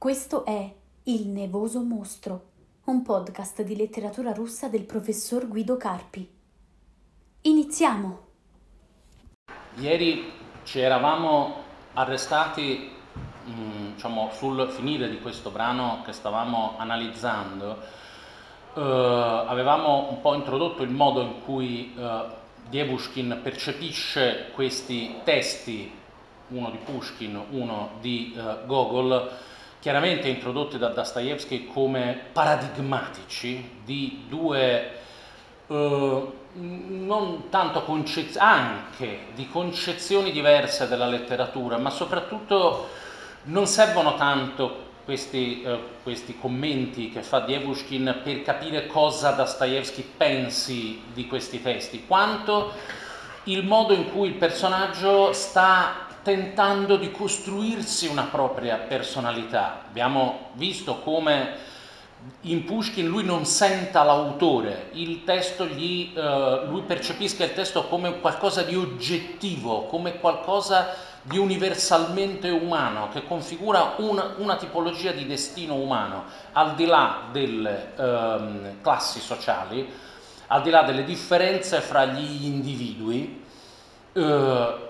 Questo è Il Nevoso Mostro, un podcast di letteratura russa del professor Guido Carpi. Iniziamo! Ieri ci eravamo arrestati mh, diciamo, sul finire di questo brano che stavamo analizzando. Uh, avevamo un po' introdotto il modo in cui uh, Dievushkin percepisce questi testi, uno di Pushkin, uno di uh, Gogol, chiaramente introdotti da Dostoevsky come paradigmatici di due uh, non tanto concez- anche di concezioni diverse della letteratura, ma soprattutto non servono tanto questi, uh, questi commenti che fa Dievushkin per capire cosa Dostoevsky pensi di questi testi, quanto il modo in cui il personaggio sta tentando di costruirsi una propria personalità. Abbiamo visto come in Pushkin lui non senta l'autore, gli, uh, lui percepisca il testo come qualcosa di oggettivo, come qualcosa di universalmente umano, che configura una, una tipologia di destino umano, al di là delle um, classi sociali, al di là delle differenze fra gli individui. Uh,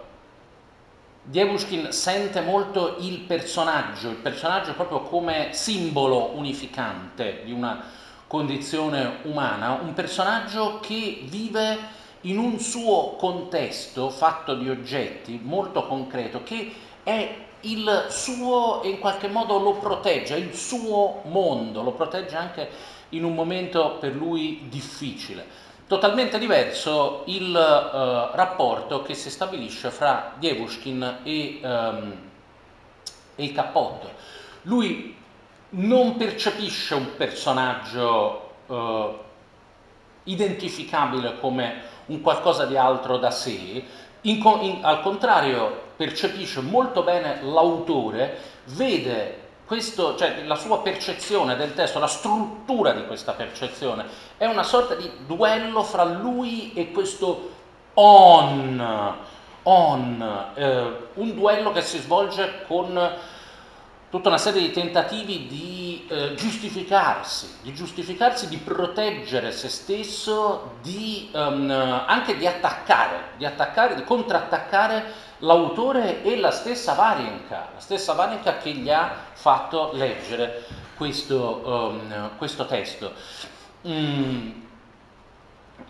Dievushkin sente molto il personaggio, il personaggio proprio come simbolo unificante di una condizione umana, un personaggio che vive in un suo contesto fatto di oggetti molto concreto, che è il suo e in qualche modo lo protegge, è il suo mondo, lo protegge anche in un momento per lui difficile. Totalmente diverso il uh, rapporto che si stabilisce fra Dievushkin e, um, e il cappotto. Lui non percepisce un personaggio uh, identificabile come un qualcosa di altro da sé, in, in, al contrario percepisce molto bene l'autore, vede questo, cioè, la sua percezione del testo, la struttura di questa percezione, è una sorta di duello fra lui e questo on, on eh, un duello che si svolge con tutta una serie di tentativi di eh, giustificarsi, di giustificarsi, di proteggere se stesso, di, um, anche di attaccare, di attaccare, di contrattaccare l'autore e la stessa Varenka, la stessa Varenka che gli ha fatto leggere questo, um, questo testo. Mm.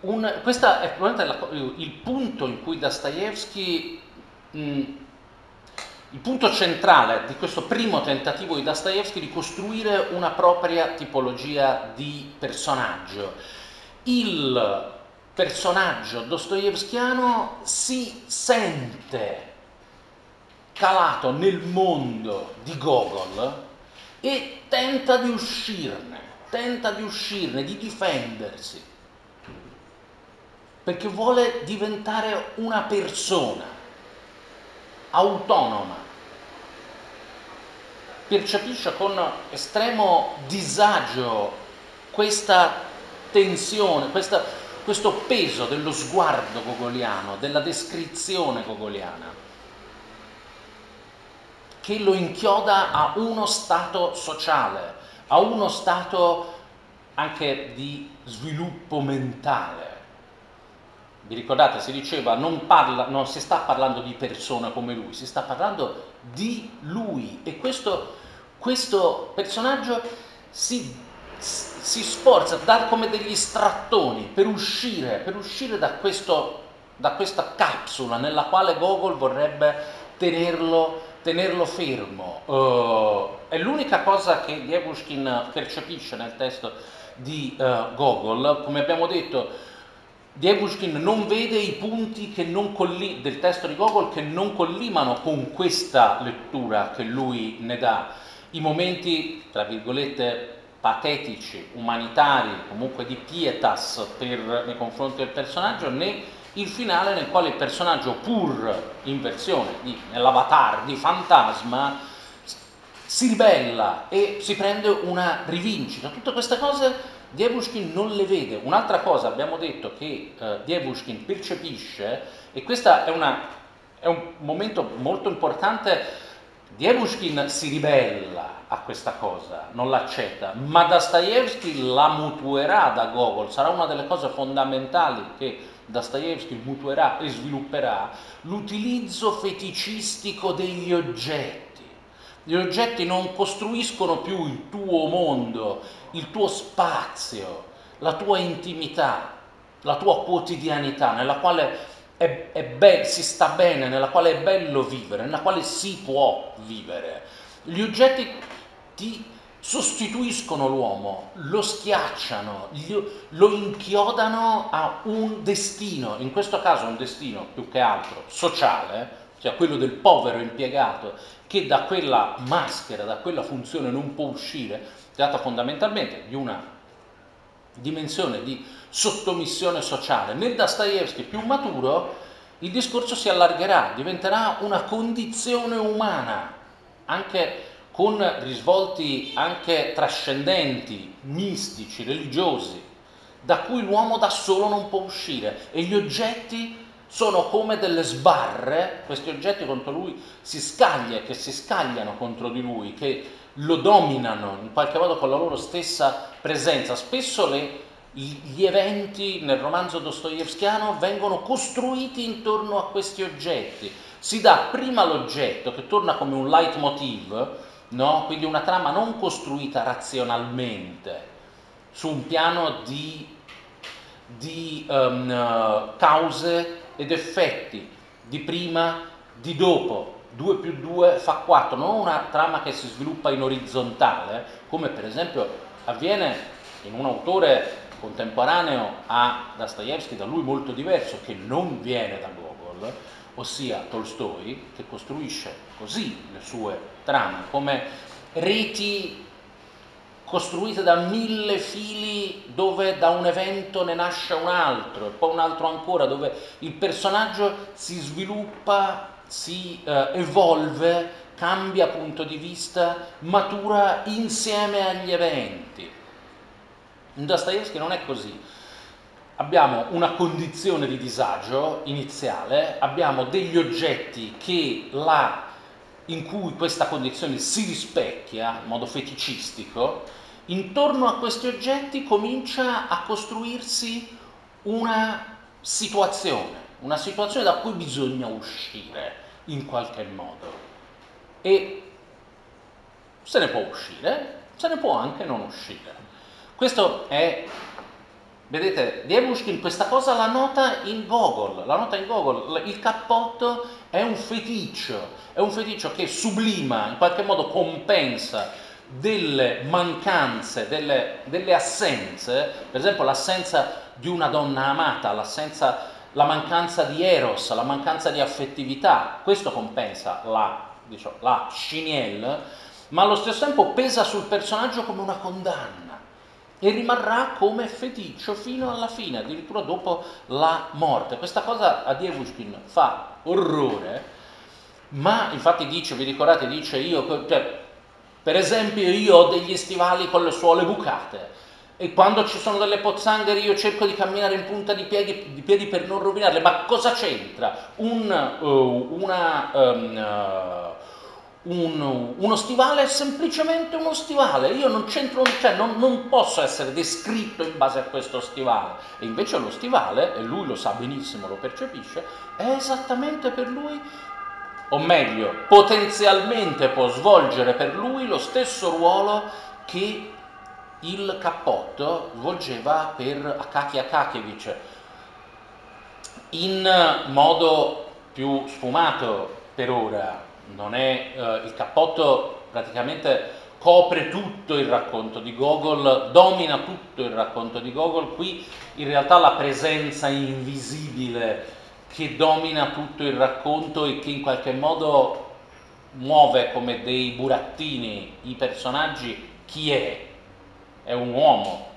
Un, questo è probabilmente il punto in cui Dostoevsky mm, il punto centrale di questo primo tentativo di Dostoevsky di costruire una propria tipologia di personaggio. Il personaggio dostoevskiano si sente calato nel mondo di Gogol e tenta di uscirne, tenta di uscirne, di difendersi, perché vuole diventare una persona autonoma, percepisce con estremo disagio questa tensione, questa, questo peso dello sguardo gogoliano, della descrizione gogoliana, che lo inchioda a uno stato sociale, a uno stato anche di sviluppo mentale. Vi ricordate, si diceva, non, parla, non si sta parlando di persona come lui, si sta parlando di lui e questo, questo personaggio si, si, sforza, dà come degli strattoni per uscire, per uscire da, questo, da questa capsula nella quale Gogol vorrebbe tenerlo, tenerlo fermo. Uh, è l'unica cosa che Dievushkin percepisce nel testo di uh, Gogol, come abbiamo detto, Dievushkin non vede i punti colli- del testo di Gogol che non collimano con questa lettura che lui ne dà, i momenti, tra virgolette, patetici, umanitari, comunque di pietas per, nei confronti del personaggio, né il finale nel quale il personaggio, pur in versione di, nell'avatar di fantasma, si ribella e si prende una rivincita. Tutte queste cose Dievushkin non le vede. Un'altra cosa abbiamo detto che eh, Dievushkin percepisce, e questo è, è, un momento molto importante Dievushkin si ribella a questa cosa, non l'accetta, ma Dostoevsky la mutuerà da Gogol, sarà una delle cose fondamentali che Dostoevsky mutuerà e svilupperà, l'utilizzo feticistico degli oggetti. Gli oggetti non costruiscono più il tuo mondo, il tuo spazio, la tua intimità, la tua quotidianità, nella quale è, è be- si sta bene, nella quale è bello vivere, nella quale si può vivere. Gli oggetti ti sostituiscono l'uomo, lo schiacciano, lo inchiodano a un destino, in questo caso un destino più che altro sociale, cioè quello del povero impiegato che da quella maschera, da quella funzione non può uscire, data fondamentalmente di una dimensione di sottomissione sociale. Nel Dostoevsky più maturo il discorso si allargherà, diventerà una condizione umana, anche con risvolti anche trascendenti, mistici, religiosi, da cui l'uomo da solo non può uscire e gli oggetti sono come delle sbarre, questi oggetti contro lui si scaglia, che si scagliano contro di lui, che lo dominano in qualche modo con la loro stessa presenza. Spesso le gli eventi nel romanzo dostoevskiano vengono costruiti intorno a questi oggetti. Si dà prima l'oggetto che torna come un leitmotiv, no? quindi una trama non costruita razionalmente su un piano di, di um, cause ed effetti, di prima, di dopo. 2 più 2 fa 4, non una trama che si sviluppa in orizzontale, come per esempio avviene in un autore contemporaneo a Dostoevsky, da lui molto diverso, che non viene da Gogol, ossia Tolstoi, che costruisce così le sue trame, come reti costruite da mille fili dove da un evento ne nasce un altro e poi un altro ancora, dove il personaggio si sviluppa, si eh, evolve, cambia punto di vista, matura insieme agli eventi. In Dostoevsky non è così. Abbiamo una condizione di disagio iniziale, abbiamo degli oggetti la, in cui questa condizione si rispecchia in modo feticistico, intorno a questi oggetti comincia a costruirsi una situazione, una situazione da cui bisogna uscire in qualche modo. E se ne può uscire, se ne può anche non uscire. Questo è, vedete, Dievushkin questa cosa la nota in Gogol, la nota in Gogol, il cappotto è un feticcio, è un feticcio che sublima, in qualche modo compensa delle mancanze, delle, delle assenze, per esempio l'assenza di una donna amata, l'assenza, la mancanza di eros, la mancanza di affettività, questo compensa la, diciamo, la Chiniel, ma allo stesso tempo pesa sul personaggio come una condanna e rimarrà come feticcio fino alla fine, addirittura dopo la morte. Questa cosa a Dievushkin fa orrore, ma infatti dice, vi ricordate, dice io, cioè, per esempio io ho degli stivali con le suole bucate e quando ci sono delle pozzanghere io cerco di camminare in punta di piedi, di piedi per non rovinarle, ma cosa c'entra? Un, uh, una... Um, uh, un, uno stivale è semplicemente uno stivale, io non c'entro, cioè non, non, posso essere descritto in base a questo stivale. E invece lo stivale, e lui lo sa benissimo, lo percepisce, è esattamente per lui, o meglio, potenzialmente può svolgere per lui lo stesso ruolo che il cappotto svolgeva per Akaki Akakievich in modo più sfumato per ora, è, eh, il cappotto praticamente copre tutto il racconto di Gogol, domina tutto il racconto di Gogol, qui in realtà la presenza invisibile che domina tutto il racconto e che in qualche modo muove come dei burattini i personaggi, chi è? È un uomo.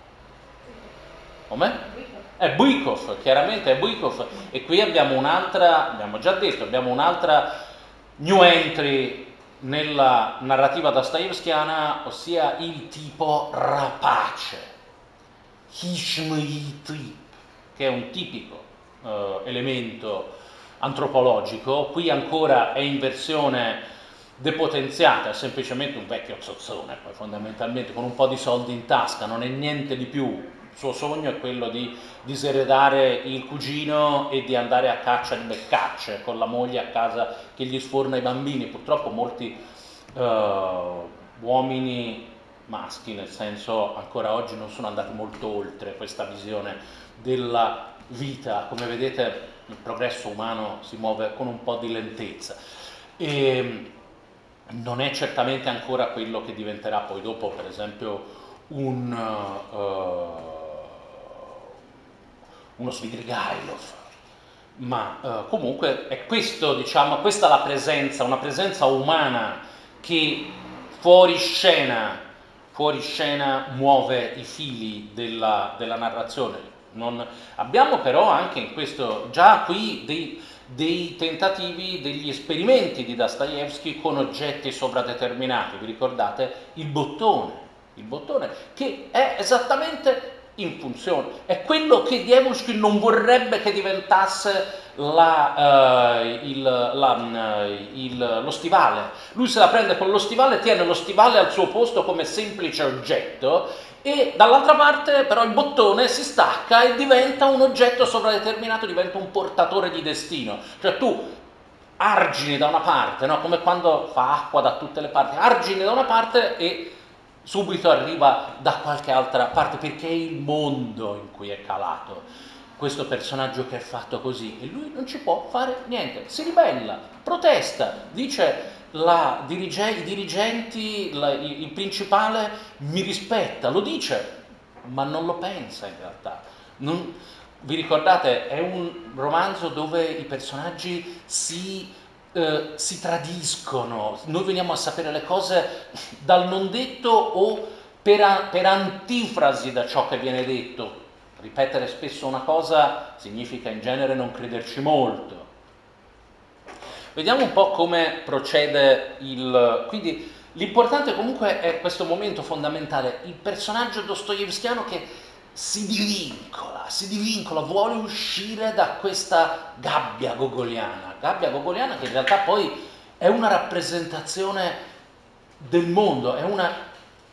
Come? È Buikov, chiaramente è Buikov. E qui abbiamo un'altra, abbiamo già detto, abbiamo un'altra new entry nella narrativa dostoevskiana, ossia il tipo rapace, Hishmei che è un tipico eh, elemento antropologico. Qui ancora è in versione depotenziata, è semplicemente un vecchio zozzone, poi fondamentalmente con un po' di soldi in tasca, non è niente di più. Il suo sogno è quello di diseredare il cugino e di andare a caccia di beccacce con la moglie a casa che gli sforna i bambini. Purtroppo molti uh, uomini maschi, nel senso ancora oggi non sono andati molto oltre questa visione della vita. Come vedete il progresso umano si muove con un po' di lentezza. E non è certamente ancora quello che diventerà poi dopo, per esempio, un, uh, uno Svidrigailov, ma uh, comunque è questo, diciamo, questa la presenza, una presenza umana che fuori scena, fuori scena muove i fili della, della narrazione. Non, abbiamo però anche in questo, già qui dei, dei tentativi, degli esperimenti di Dostoevsky con oggetti sovradeterminati. Vi ricordate il bottone? Il bottone che è esattamente in funzione, è quello che Dievushkin non vorrebbe che diventasse la, uh, il, la, il, lo stivale. Lui se la prende con lo stivale, tiene lo stivale al suo posto come semplice oggetto e dall'altra parte però il bottone si stacca e diventa un oggetto sovradeterminato, diventa un portatore di destino. Cioè tu argini da una parte, no? come quando fa acqua da tutte le parti, argini da una parte e subito arriva da qualche altra parte perché è il mondo in cui è calato questo personaggio che è fatto così e lui non ci può fare niente, si ribella, protesta, dice dirige, i dirigenti, la, il principale mi rispetta, lo dice, ma non lo pensa in realtà. Non, vi ricordate, è un romanzo dove i personaggi si, eh, si, tradiscono, noi veniamo a sapere le cose dal non detto o per, a, per antifrasi da ciò che viene detto. Ripetere spesso una cosa significa in genere non crederci molto. Vediamo un po' come procede il... Quindi l'importante comunque è questo momento fondamentale, il personaggio dostoevskiano che si divincola, si divincola, vuole uscire da questa gabbia gogoliana, gabbia gogoliana che in realtà poi è una rappresentazione del mondo, è una,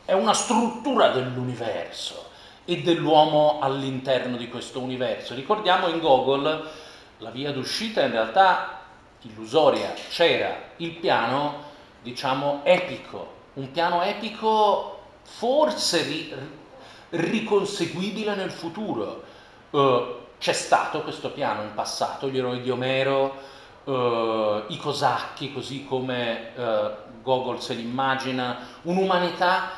è una struttura dell'universo e dell'uomo all'interno di questo universo. Ricordiamo in Gogol la via d'uscita in realtà illusoria, c'era il piano, diciamo, epico, un piano epico forse ri, riconseguibile nel futuro. Uh, c'è stato questo piano in passato, gli eroi di Omero, uh, i cosacchi, così come uh, Gogol se l'immagina, un'umanità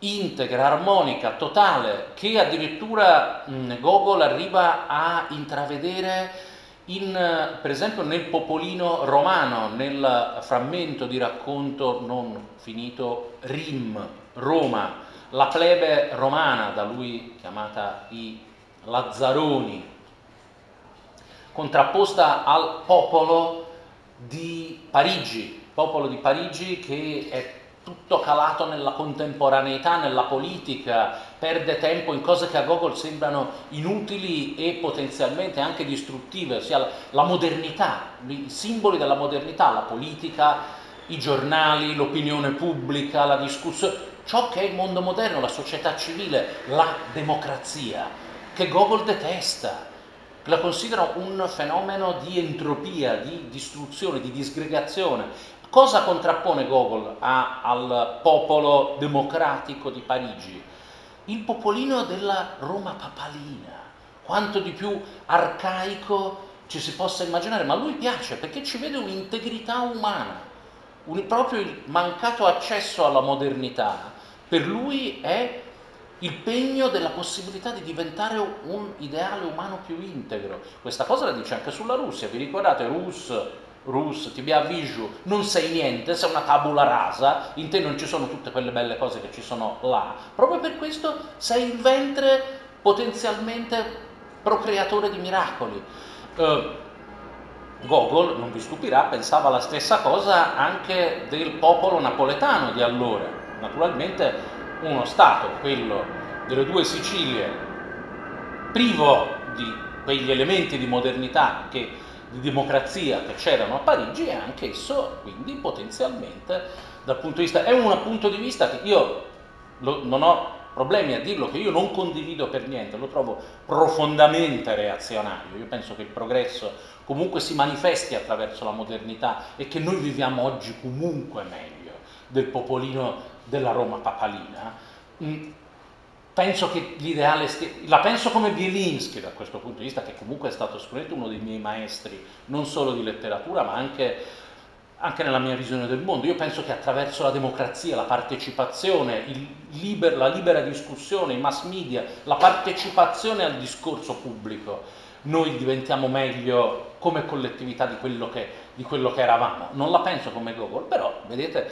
integra, armonica, totale, che addirittura mh, Gogol arriva a intravedere in, per esempio nel Popolino romano, nel frammento di racconto non finito Rim, Roma, la plebe romana, da lui chiamata i Lazzaroni, contrapposta al popolo di Parigi, popolo di Parigi che è tutto calato nella contemporaneità, nella politica, perde tempo in cose che a Gogol sembrano inutili e potenzialmente anche distruttive, ossia la modernità, i simboli della modernità, la politica, i giornali, l'opinione pubblica, la discussione, ciò che è il mondo moderno, la società civile, la democrazia, che Gogol detesta, la considera un fenomeno di entropia, di distruzione, di disgregazione, Cosa contrappone Gogol a, al popolo democratico di Parigi? Il popolino della Roma papalina, quanto di più arcaico ci si possa immaginare, ma a lui piace perché ci vede un'integrità umana, un, proprio il mancato accesso alla modernità per lui è il pegno della possibilità di diventare un ideale umano più integro. Questa cosa la dice anche sulla Russia, vi ricordate Rus Rus, ti avviso, non sei niente, sei una tabula rasa, in te non ci sono tutte quelle belle cose che ci sono là. Proprio per questo sei il ventre potenzialmente procreatore di miracoli. Uh, Gogol, non vi stupirà, pensava la stessa cosa anche del popolo napoletano di allora. Naturalmente uno Stato, quello delle due Sicilie, privo di quegli elementi di modernità che di democrazia che c'erano a Parigi e anche esso quindi potenzialmente dal punto di vista, è un punto di vista che io lo, non ho problemi a dirlo, che io non condivido per niente, lo trovo profondamente reazionario, io penso che il progresso comunque si manifesti attraverso la modernità e che noi viviamo oggi comunque meglio del popolino della Roma papalina, mm, penso che l'ideale la penso come Bielinski da questo punto di vista, che comunque è stato sicuramente uno dei miei maestri, non solo di letteratura, ma anche, anche nella mia visione del mondo. Io penso che attraverso la democrazia, la partecipazione, liber, la libera discussione, i mass media, la partecipazione al discorso pubblico, noi diventiamo meglio come collettività di quello che, di quello che eravamo. Non la penso come Gogol, però vedete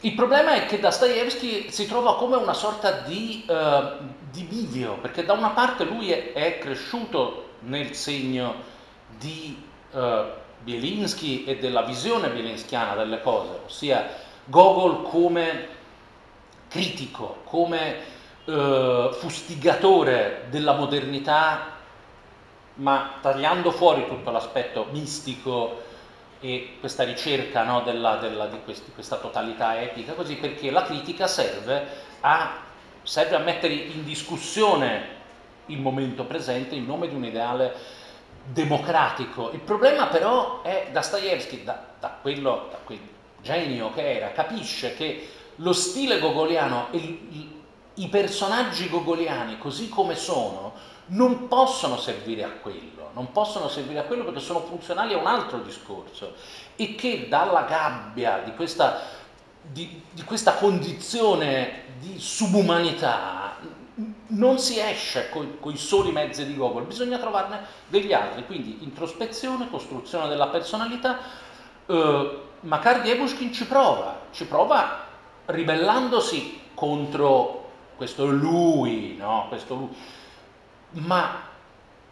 il problema è che Dostoevsky si trova come una sorta di, uh, di bivio, perché da una parte lui è, è cresciuto nel segno di uh, Bielinski e della visione bielinskiana delle cose, ossia Gogol come critico, come uh, fustigatore della modernità, ma tagliando fuori tutto l'aspetto mistico e questa ricerca no, della, della, di questi, questa totalità epica, così perché la critica serve a, serve a mettere in discussione il momento presente in nome di un ideale democratico. Il problema però è Dostoevsky, da, da, quello, da quel genio che era, capisce che lo stile gogoliano e i personaggi gogoliani così come sono non possono servire a quello, non possono servire a quello perché sono funzionali a un altro discorso. E che dalla gabbia di questa, di, di questa condizione di subumanità non si esce con i soli mezzi di Gogol, bisogna trovarne degli altri, quindi introspezione, costruzione della personalità. Eh, Makar Diebushkin ci prova, ci prova ribellandosi contro questo lui, no? questo lui. Ma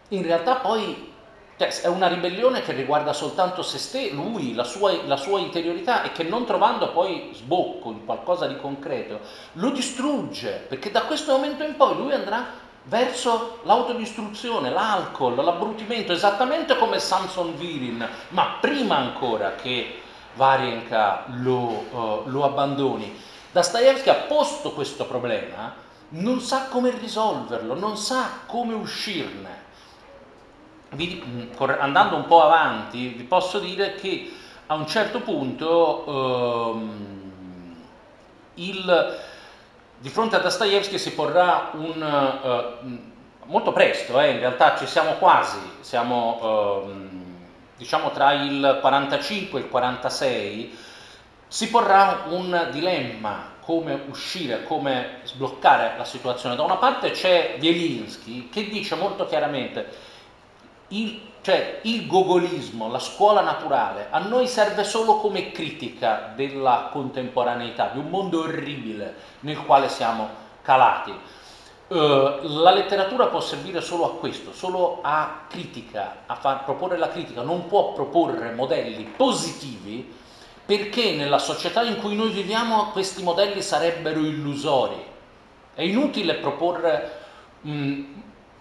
in realtà poi cioè, è una ribellione che riguarda soltanto se stesso, lui, la sua, la sua, interiorità e che non trovando poi sbocco in qualcosa di concreto, lo distrugge, perché da questo momento in poi lui andrà verso l'autodistruzione, l'alcol, l'abbrutimento, esattamente come Samson Virin, ma prima ancora che Varienka lo, uh, lo abbandoni. Dostoevsky ha posto questo problema non sa come risolverlo, non sa come uscirne. Mm, andando un po' avanti, vi posso dire che a un certo punto ehm, il, di fronte a Dostoevsky si porrà un... Eh, molto presto, eh, in realtà ci siamo quasi, siamo ehm, diciamo tra il 45 e il 46, si porrà un dilemma come uscire, come sbloccare la situazione. Da una parte c'è Bielinski che dice molto chiaramente il, cioè, il gogolismo, la scuola naturale, a noi serve solo come critica della contemporaneità, di un mondo orribile nel quale siamo calati. Uh, la letteratura può servire solo a questo, solo a critica, a far proporre la critica, non può proporre modelli positivi perché nella società in cui noi viviamo questi modelli sarebbero illusori. È inutile proporre mh,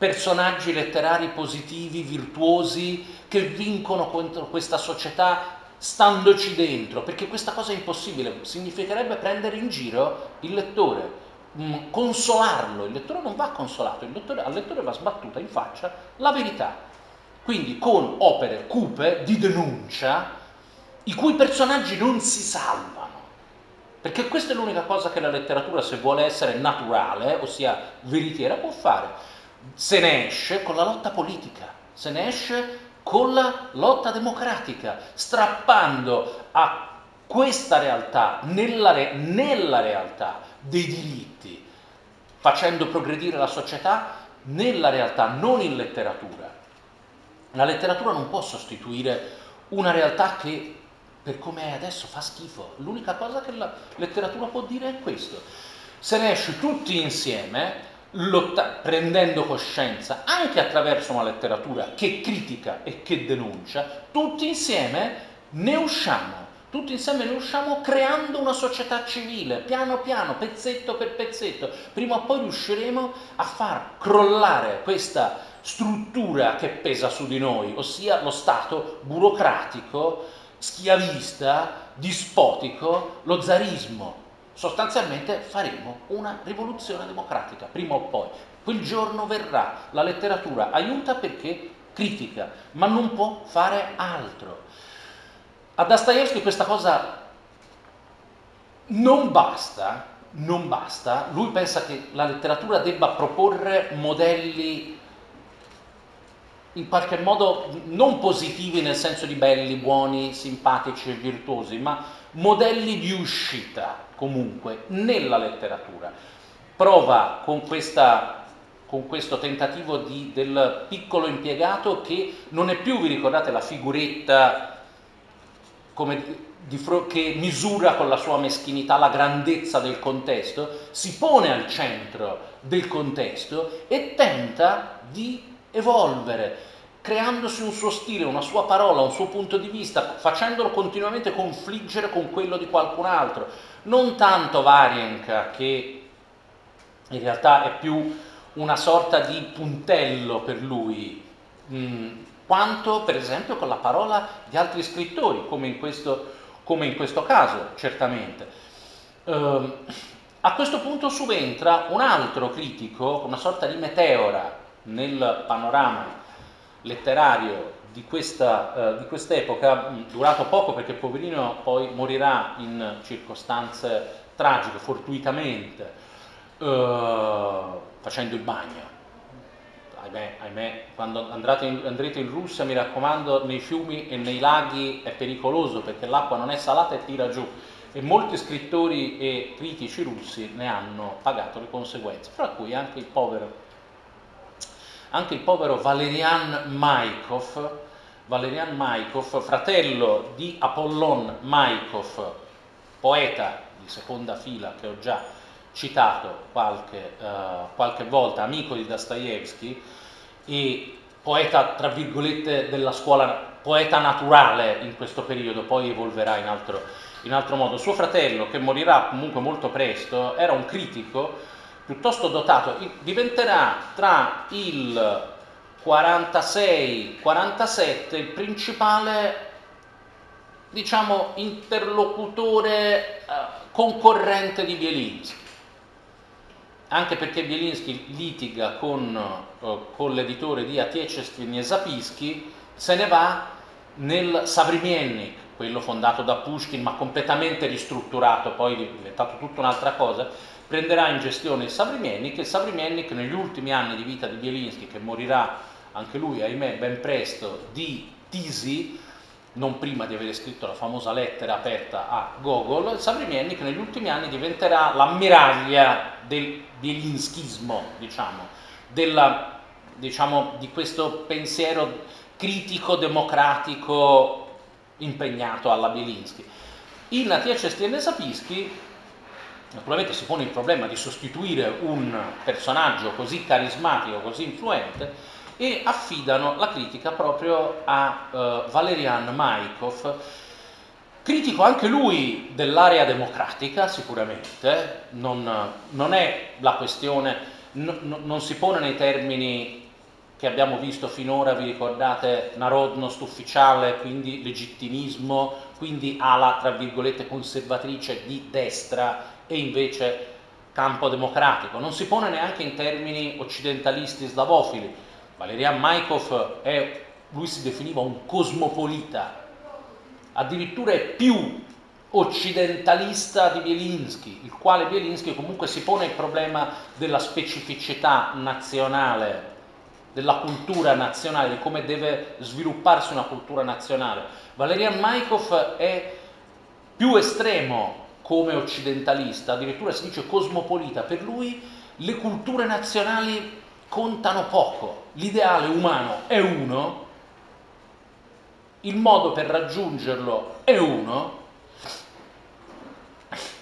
personaggi letterari positivi, virtuosi, che vincono contro questa società standoci dentro, perché questa cosa è impossibile, significherebbe prendere in giro il lettore, mh, consolarlo, il lettore non va consolato, lettore, al lettore va sbattuta in faccia la verità. Quindi con opere cupe di denuncia, i cui personaggi non si salvano. Perché questa è l'unica cosa che la letteratura, se vuole essere naturale, ossia veritiera, può fare. Se ne esce con la lotta politica, se ne esce con la lotta democratica, strappando a questa realtà, nella, re- nella realtà dei diritti, facendo progredire la società nella realtà, non in letteratura. La letteratura non può sostituire una realtà che per come è adesso fa schifo. L'unica cosa che la letteratura può dire è questo. Se ne esce tutti insieme, lotta- prendendo coscienza, anche attraverso una letteratura che critica e che denuncia, tutti insieme ne usciamo. Tutti insieme ne usciamo creando una società civile, piano piano, pezzetto per pezzetto. Prima o poi riusciremo a far crollare questa struttura che pesa su di noi, ossia lo Stato burocratico, schiavista, dispotico, lo zarismo. Sostanzialmente faremo una rivoluzione democratica, prima o poi. Quel giorno verrà, la letteratura aiuta perché critica, ma non può fare altro. A Dostoevsky questa cosa non basta, non basta, lui pensa che la letteratura debba proporre modelli in qualche modo non positivi nel senso di belli, buoni, simpatici e virtuosi, ma modelli di uscita comunque nella letteratura. Prova con, questa, con questo tentativo di, del piccolo impiegato che non è più, vi ricordate, la figuretta come fro- che misura con la sua meschinità la grandezza del contesto, si pone al centro del contesto e tenta di evolvere, creandosi un suo stile, una sua parola, un suo punto di vista, facendolo continuamente confliggere con quello di qualcun altro. Non tanto Varienka, che in realtà è più una sorta di puntello per lui, mm, quanto per esempio con la parola di altri scrittori, come in questo come in questo caso, certamente. Eh, a questo punto subentra un altro critico, una sorta di meteora nel panorama letterario di, questa, eh, di quest'epoca, durato poco perché poverino poi morirà in circostanze tragiche, fortuitamente, eh, facendo il bagno. Ahimè, ahimè quando in, andrete in Russia, mi raccomando, nei fiumi e nei laghi è pericoloso perché l'acqua non è salata e tira giù. E molti scrittori e critici russi ne hanno pagato le conseguenze, fra cui anche il povero, anche il povero Valerian Maikov, Valerian Maikov, fratello di Apollon Maikov, poeta di seconda fila che ho già citato qualche, uh, qualche volta, amico di Dostoevsky e poeta, tra virgolette, della scuola, poeta naturale in questo periodo, poi evolverà in altro, in altro modo. Suo fratello, che morirà comunque molto presto, era un critico piuttosto dotato, diventerà tra il 46-47 il principale diciamo interlocutore eh, concorrente di Bielinski. Anche perché Bielinski litiga con, uh, con l'editore di Atiechestvin e Zapischi, se ne va nel Savrimiennik, quello fondato da Pushkin ma completamente ristrutturato, poi è diventato tutta un'altra cosa, prenderà in gestione il Savrimiennik e il Savrimiennik negli ultimi anni di vita di Bielinski, che morirà anche lui, ahimè, ben presto, di tisi, non prima di aver scritto la famosa lettera aperta a Gogol, Savrimiennik negli ultimi anni diventerà l'ammiraglia del bielinskismo, diciamo, della, diciamo, di questo pensiero critico democratico impegnato alla Bielinski. In Natia Cestienne Sapischi naturalmente si pone il problema di sostituire un personaggio così carismatico, così influente, e affidano la critica proprio a uh, Valerian Maikov, critico anche lui dell'area democratica sicuramente, non, non è la questione, no, non si pone nei termini che abbiamo visto finora, vi ricordate, narodnost ufficiale, quindi legittimismo, quindi ala, tra virgolette, conservatrice di destra e invece campo democratico. Non si pone neanche in termini occidentalisti slavofili, Valerian Maikov è, lui si definiva un cosmopolita, addirittura è più occidentalista di Bielinski, il quale Bielinski comunque si pone il problema della specificità nazionale, della cultura nazionale, di come deve svilupparsi una cultura nazionale. Valerian Maikov è più estremo come occidentalista, addirittura si dice cosmopolita, per lui le culture nazionali contano poco. L'ideale umano è uno, il modo per raggiungerlo è uno,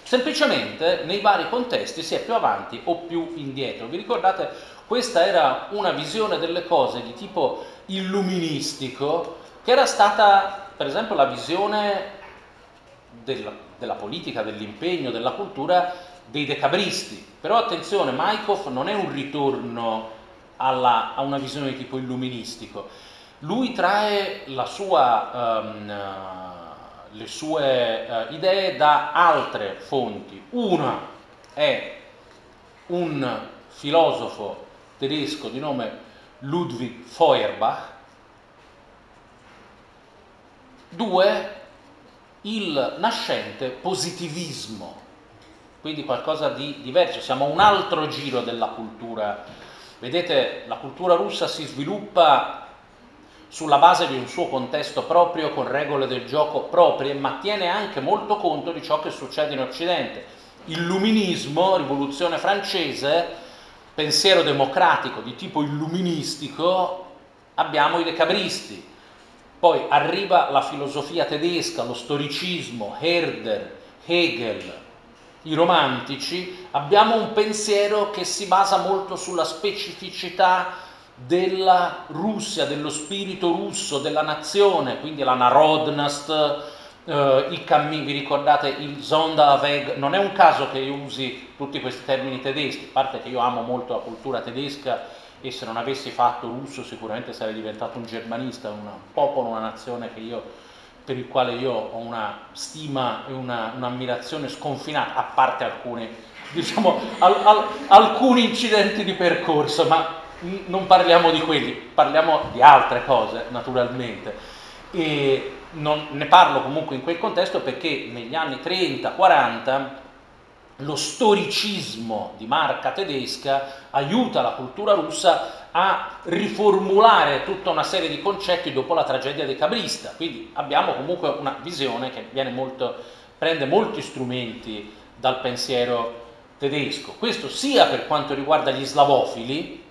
semplicemente nei vari contesti si è più avanti o più indietro. Vi ricordate, questa era una visione delle cose di tipo illuministico, che era stata, per esempio, la visione della, della politica, dell'impegno, della cultura dei decabristi. Però attenzione, Maikov non è un ritorno alla, a una visione di tipo illuministico. Lui trae sua, um, le sue uh, idee da altre fonti. Una è un filosofo tedesco di nome Ludwig Feuerbach, due il nascente positivismo, quindi qualcosa di diverso, siamo a un altro giro della cultura. Vedete, la cultura russa si sviluppa sulla base di un suo contesto proprio, con regole del gioco proprie, ma tiene anche molto conto di ciò che succede in Occidente. Illuminismo, rivoluzione francese, pensiero democratico di tipo illuministico, abbiamo i decabristi, poi arriva la filosofia tedesca, lo storicismo, Herder, Hegel, i romantici, abbiamo un pensiero che si basa molto sulla specificità della Russia, dello spirito russo, della nazione, quindi la Narodnost, eh, i cammini, vi ricordate il Sonderweg, non è un caso che io usi tutti questi termini tedeschi, a parte che io amo molto la cultura tedesca e se non avessi fatto russo sicuramente sarei diventato un germanista, un popolo, una nazione io, per il quale io ho una stima e una, un'ammirazione sconfinata, a parte alcuni, diciamo, al, al, alcuni incidenti di percorso, ma non parliamo di quelli, parliamo di altre cose naturalmente. E non, ne parlo comunque in quel contesto perché negli anni 30-40 lo storicismo di marca tedesca aiuta la cultura russa a riformulare tutta una serie di concetti dopo la tragedia decabrista. Quindi abbiamo comunque una visione che molto, prende molti strumenti dal pensiero tedesco. Questo sia per quanto riguarda gli slavofili,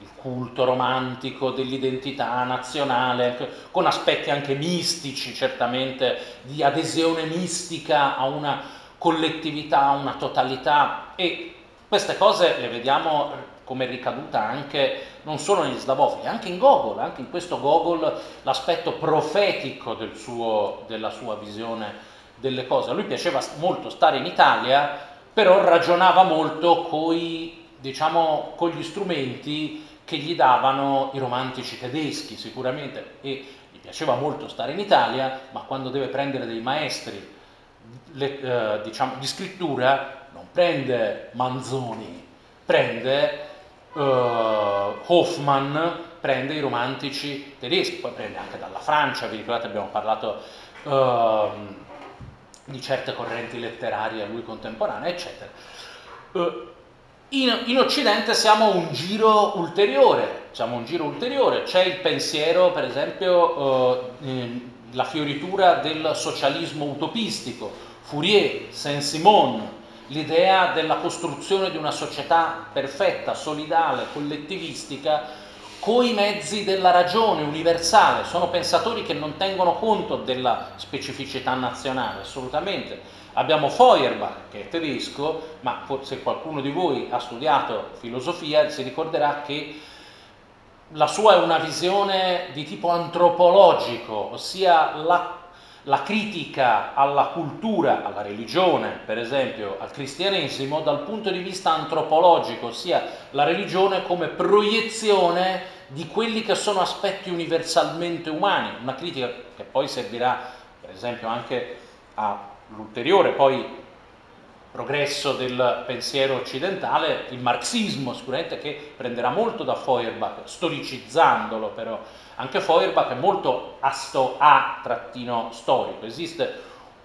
il culto romantico dell'identità nazionale, con aspetti anche mistici, certamente di adesione mistica a una collettività, una totalità e queste cose le vediamo come ricaduta anche non solo negli slavofili, anche in Gogol, anche in questo Gogol l'aspetto profetico del suo, della sua visione delle cose. A lui piaceva molto stare in Italia, però ragionava molto coi, diciamo, con gli strumenti che gli davano i romantici tedeschi sicuramente e gli piaceva molto stare in Italia, ma quando deve prendere dei maestri le, eh, diciamo, di scrittura non prende Manzoni, prende eh, Hoffmann, prende i romantici tedeschi, poi prende anche dalla Francia, vi ricordate abbiamo parlato eh, di certe correnti letterarie a lui contemporanee, eccetera. Eh, in, in, Occidente siamo un giro ulteriore, siamo un giro ulteriore, c'è il pensiero, per esempio, eh, la fioritura del socialismo utopistico, Fourier, Saint-Simon, l'idea della costruzione di una società perfetta, solidale, collettivistica, coi mezzi della ragione universale. Sono pensatori che non tengono conto della specificità nazionale, assolutamente. Abbiamo Feuerbach, che è tedesco, ma se qualcuno di voi ha studiato filosofia si ricorderà che la sua è una visione di tipo antropologico, ossia la, la, critica alla cultura, alla religione, per esempio, al cristianesimo, dal punto di vista antropologico, ossia la religione come proiezione di quelli che sono aspetti universalmente umani, una critica che poi servirà, per esempio, anche all'ulteriore poi progresso del pensiero occidentale, il marxismo sicuramente che prenderà molto da Feuerbach, storicizzandolo però. Anche Feuerbach è molto asto A-storico. Esiste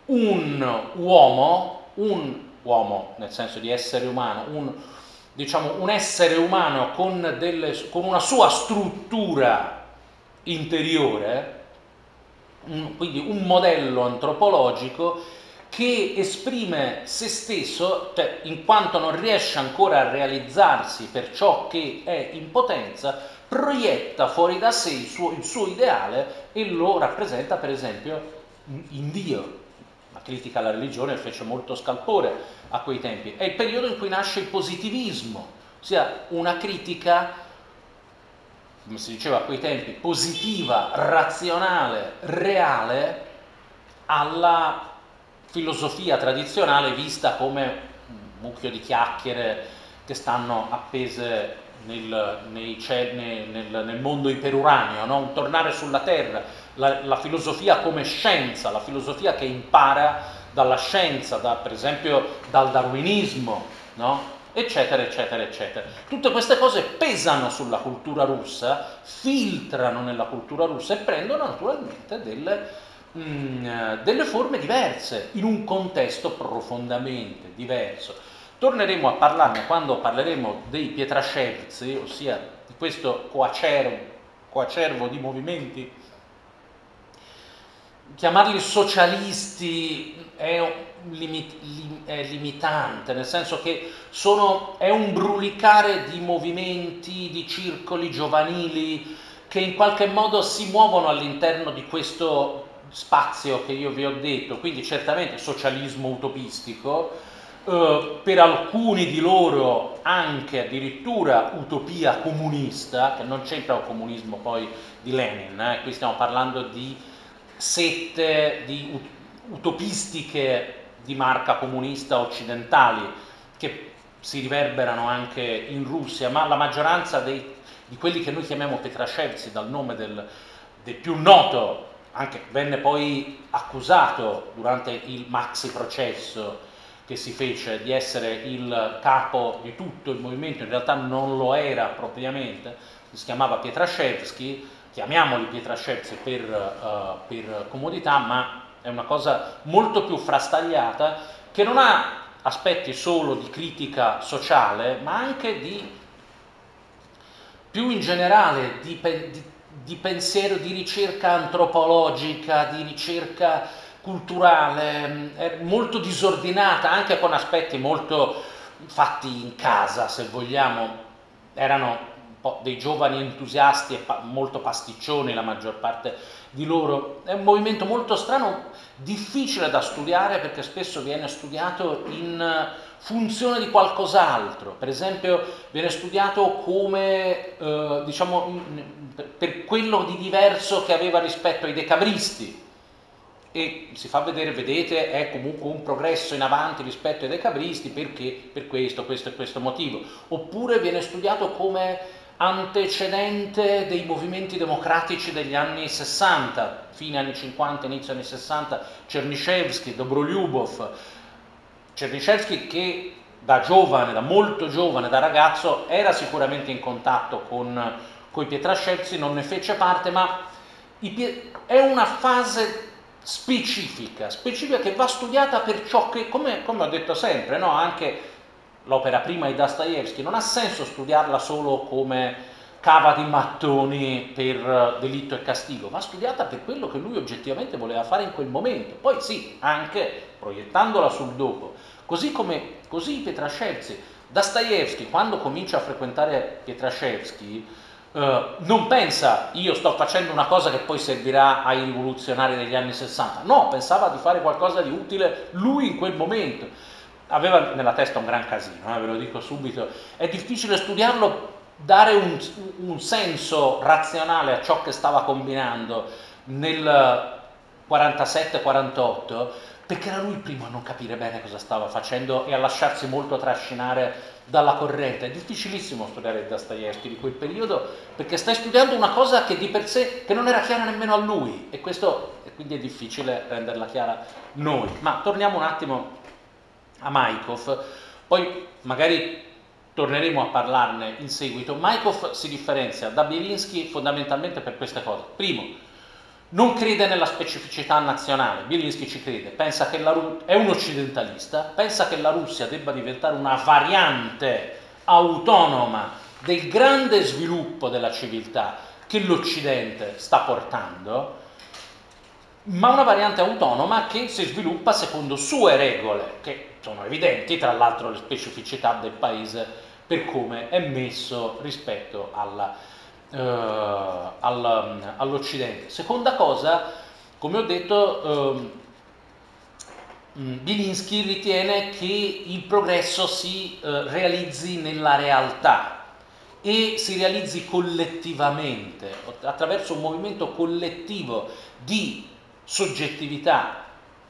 un uomo, un uomo nel senso di essere umano, un, diciamo, un essere umano con, delle, con una sua struttura interiore, un, quindi un modello antropologico che esprime se stesso, cioè in quanto non riesce ancora a realizzarsi per ciò che è in potenza, proietta fuori da sé il suo, il suo ideale e lo rappresenta per esempio in Dio. La critica alla religione fece molto scalpore a quei tempi. È il periodo in cui nasce il positivismo, ossia una critica, come si diceva a quei tempi, positiva, razionale, reale alla filosofia tradizionale vista come un mucchio di chiacchiere che stanno appese nel, nei, nel, nel, mondo iperuranio, no? un tornare sulla terra, la, la, filosofia come scienza, la filosofia che impara dalla scienza, da, per esempio dal darwinismo, no? eccetera, eccetera, eccetera. Tutte queste cose pesano sulla cultura russa, filtrano nella cultura russa e prendono naturalmente delle, mm, delle forme diverse, in un contesto profondamente diverso. Torneremo a parlarne quando parleremo dei Pietrascevzi, ossia di questo coacervo, coacervo di movimenti. Chiamarli socialisti è, limitante, nel senso che sono, è un brulicare di movimenti, di circoli giovanili che in qualche modo si muovono all'interno di questo spazio che io vi ho detto, quindi certamente socialismo utopistico, eh, per alcuni di loro anche addirittura utopia comunista, che non c'entra il comunismo poi di Lenin, eh? qui stiamo parlando di sette di utopistiche di marca comunista occidentali che si riverberano anche in Russia, ma la maggioranza dei, di quelli che noi chiamiamo Petrashevsi dal nome del, del più noto, anche venne poi accusato durante il maxi processo che si fece di essere il capo di tutto il movimento, in realtà non lo era propriamente, si chiamava Pietraszewski, chiamiamoli Pietraszewski per, uh, per comodità, ma è una cosa molto più frastagliata che non ha aspetti solo di critica sociale, ma anche di più in generale di, di, di pensiero, di ricerca antropologica, di ricerca culturale, è molto disordinata, anche con aspetti molto fatti in casa, se vogliamo. Erano dei giovani entusiasti e pa- molto pasticcioni la maggior parte di loro. È un movimento molto strano, difficile da studiare perché spesso viene studiato in funzione di qualcos'altro. Per esempio viene studiato come, eh, diciamo, per quello di diverso che aveva rispetto ai decabristi e si fa vedere, vedete, è comunque un progresso in avanti rispetto ai decabristi perché per questo, questo e questo motivo. Oppure viene studiato come antecedente dei movimenti democratici degli anni 60, fine anni 50, inizio anni 60, Chernyshevsky, Dobrolyubov. Chernyshevsky che da giovane, da molto giovane, da ragazzo, era sicuramente in contatto con, con i Pietrascevzi, non ne fece parte, ma è una fase specifica, specifica che va studiata per ciò che, come, come ho detto sempre, no? anche l'opera prima di Dostoevsky, non ha senso studiarla solo come cava di mattoni per delitto e castigo, va studiata per quello che lui oggettivamente voleva fare in quel momento. Poi sì, anche proiettandola sul dopo. Così come così Pietrascevzi, Dostoevsky quando comincia a frequentare Pietrascevsky eh, non pensa io sto facendo una cosa che poi servirà ai rivoluzionari degli anni 60, no, pensava di fare qualcosa di utile lui in quel momento. Aveva nella testa un gran casino, eh, ve lo dico subito, è difficile studiarlo, dare un, un, senso razionale a ciò che stava combinando. Nel 47-48, perché era lui il primo a non capire bene cosa stava facendo e a lasciarsi molto trascinare dalla corrente. È difficilissimo studiare Dostoevsky di quel periodo perché stai studiando una cosa che di per sé non era chiara nemmeno a lui e questo e quindi è difficile renderla chiara noi. Ma torniamo un attimo a Maikov, poi magari torneremo a parlarne in seguito. Maikov si differenzia da Bielinski fondamentalmente per queste cose. Primo, non crede nella specificità nazionale, Bielinski ci crede, pensa che la Ru- è un occidentalista, pensa che la Russia debba diventare una variante autonoma del grande sviluppo della civiltà che l'Occidente sta portando ma una variante autonoma che si sviluppa secondo sue regole, che sono evidenti, tra l'altro le specificità del paese per come è messo rispetto alla, all, all'Occidente. Seconda cosa, come ho detto, eh, Bilinski ritiene che il progresso si eh, realizzi nella realtà e si realizzi collettivamente, attraverso un movimento collettivo di soggettività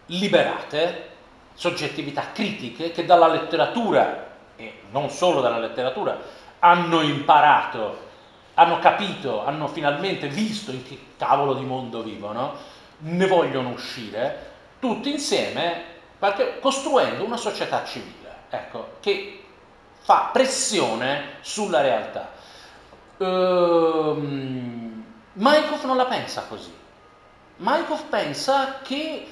liberate, soggettività critiche che dalla letteratura, e non solo dalla letteratura, hanno imparato, hanno capito, hanno finalmente visto in che cavolo di mondo vivono, ne vogliono uscire, tutti insieme, costruendo una società civile, ecco, che fa pressione sulla realtà. Ehm, Maikov non la pensa così. Maikov pensa che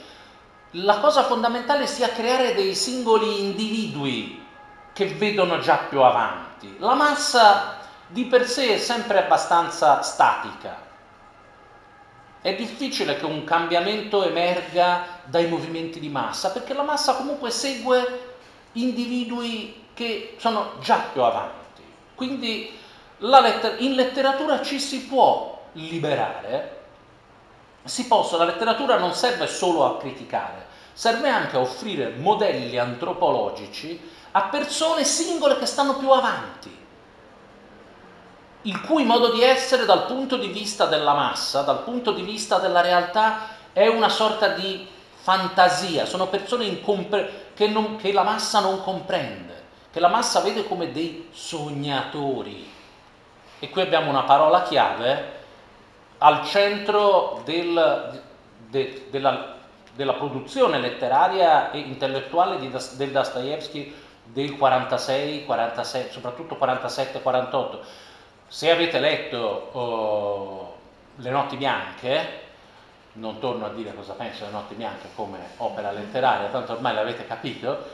la cosa fondamentale sia creare dei singoli individui che vedono già più avanti. La massa di per sé è sempre abbastanza statica. È difficile che un cambiamento emerga dai movimenti di massa, perché la massa comunque segue individui che sono già più avanti. Quindi letter- in letteratura ci si può liberare, si possa, la letteratura non serve solo a criticare, serve anche a offrire modelli antropologici a persone singole che stanno più avanti, il cui modo di essere dal punto di vista della massa, dal punto di vista della realtà, è una sorta di fantasia, sono persone incompre- che, non, che la massa non comprende, che la massa vede come dei sognatori. E qui abbiamo una parola chiave al centro del, de, della, della, produzione letteraria e intellettuale di, del Dostoevsky del 46, 46 soprattutto 47-48. Se avete letto oh, Le notti bianche, non torno a dire cosa penso delle notti bianche come opera letteraria, tanto ormai l'avete capito,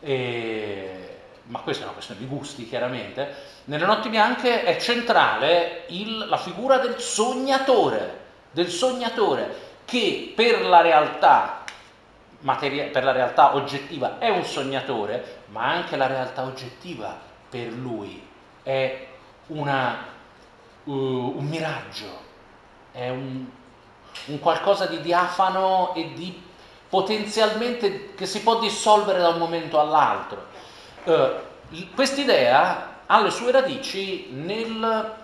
e ma questa è una questione di gusti chiaramente, nelle notti bianche è centrale il, la figura del sognatore, del sognatore che per la realtà materia, per la realtà oggettiva è un sognatore, ma anche la realtà oggettiva per lui è una, uh, un miraggio, è un, un qualcosa di diafano e di potenzialmente che si può dissolvere da un momento all'altro. Uh, Quest'idea ha le sue radici nel,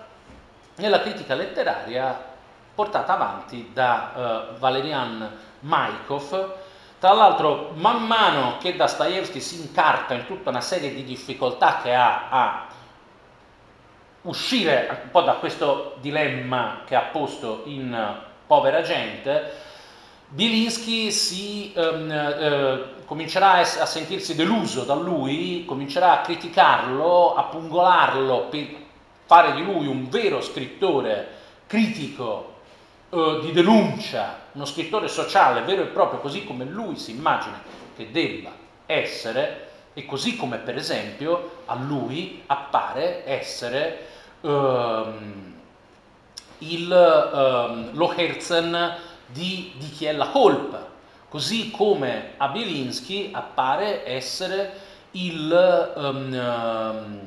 nella critica letteraria portata avanti da uh, Valerian Maikov. Tra l'altro, man mano che Dostoevsky si incarta in tutta una serie di difficoltà che ha a uscire un po' da questo dilemma che ha posto in Povera gente, Bielinski si, um, uh, comincerà a, sentirsi deluso da lui, comincerà a criticarlo, a pungolarlo per fare di lui un vero scrittore critico uh, di denuncia, uno scrittore sociale vero e proprio, così come lui si immagina che debba essere e così come per esempio a lui appare essere um, il um, Lo Herzen di, di chi è la colpa, così come a Bielinski appare essere il, um,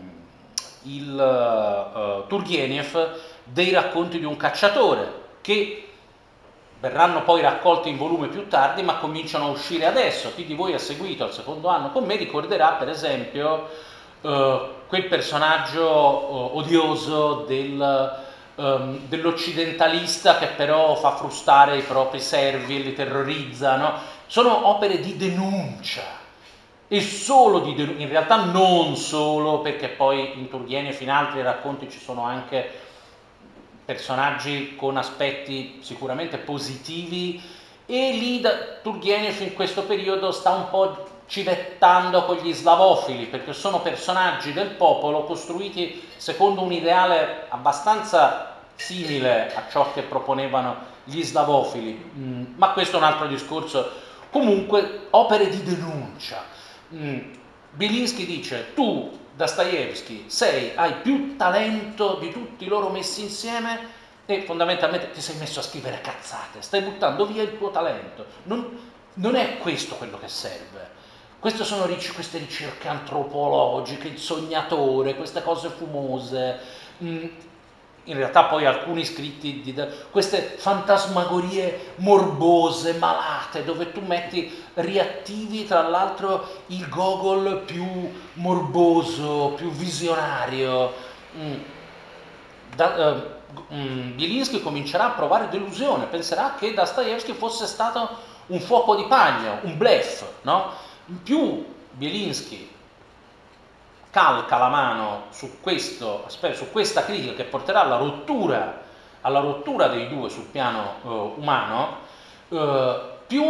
il uh, Turgenev dei racconti di un cacciatore, che verranno poi raccolti in volume più tardi, ma cominciano a uscire adesso. Chi di voi ha seguito al secondo anno con me ricorderà, per esempio, quel personaggio uh, odioso del um, dell'occidentalista che però fa frustare i propri servi e li terrorizza, no? sono opere di denuncia e solo di denuncia, in realtà non solo perché poi in Turgenev e in altri racconti ci sono anche personaggi con aspetti sicuramente positivi e lì da, Turgenev in questo periodo sta un po' civettando con gli slavofili perché sono personaggi del popolo costruiti secondo un ideale abbastanza simile a ciò che proponevano gli slavofili, mm, ma questo è un altro discorso. Comunque, opere di denuncia. Mm, Bilinski dice, tu, Dostoevsky, sei, hai più talento di tutti loro messi insieme e fondamentalmente ti sei messo a scrivere cazzate, stai buttando via il tuo talento. Non, non è questo quello che serve. Queste sono queste ricerche antropologiche, il sognatore, queste cose fumose. Mm, in realtà poi alcuni scritti di queste fantasmagorie morbose, malate, dove tu metti, riattivi tra l'altro il gogol più morboso, più visionario. Mm. Da, uh, um, Bielinski comincerà a provare delusione, penserà che Dostoevsky fosse stato un fuoco di pagno, un blef, no? In più Bielinski calca la mano su, questo, su questa critica che porterà alla rottura, alla rottura dei due sul piano eh, umano, eh, più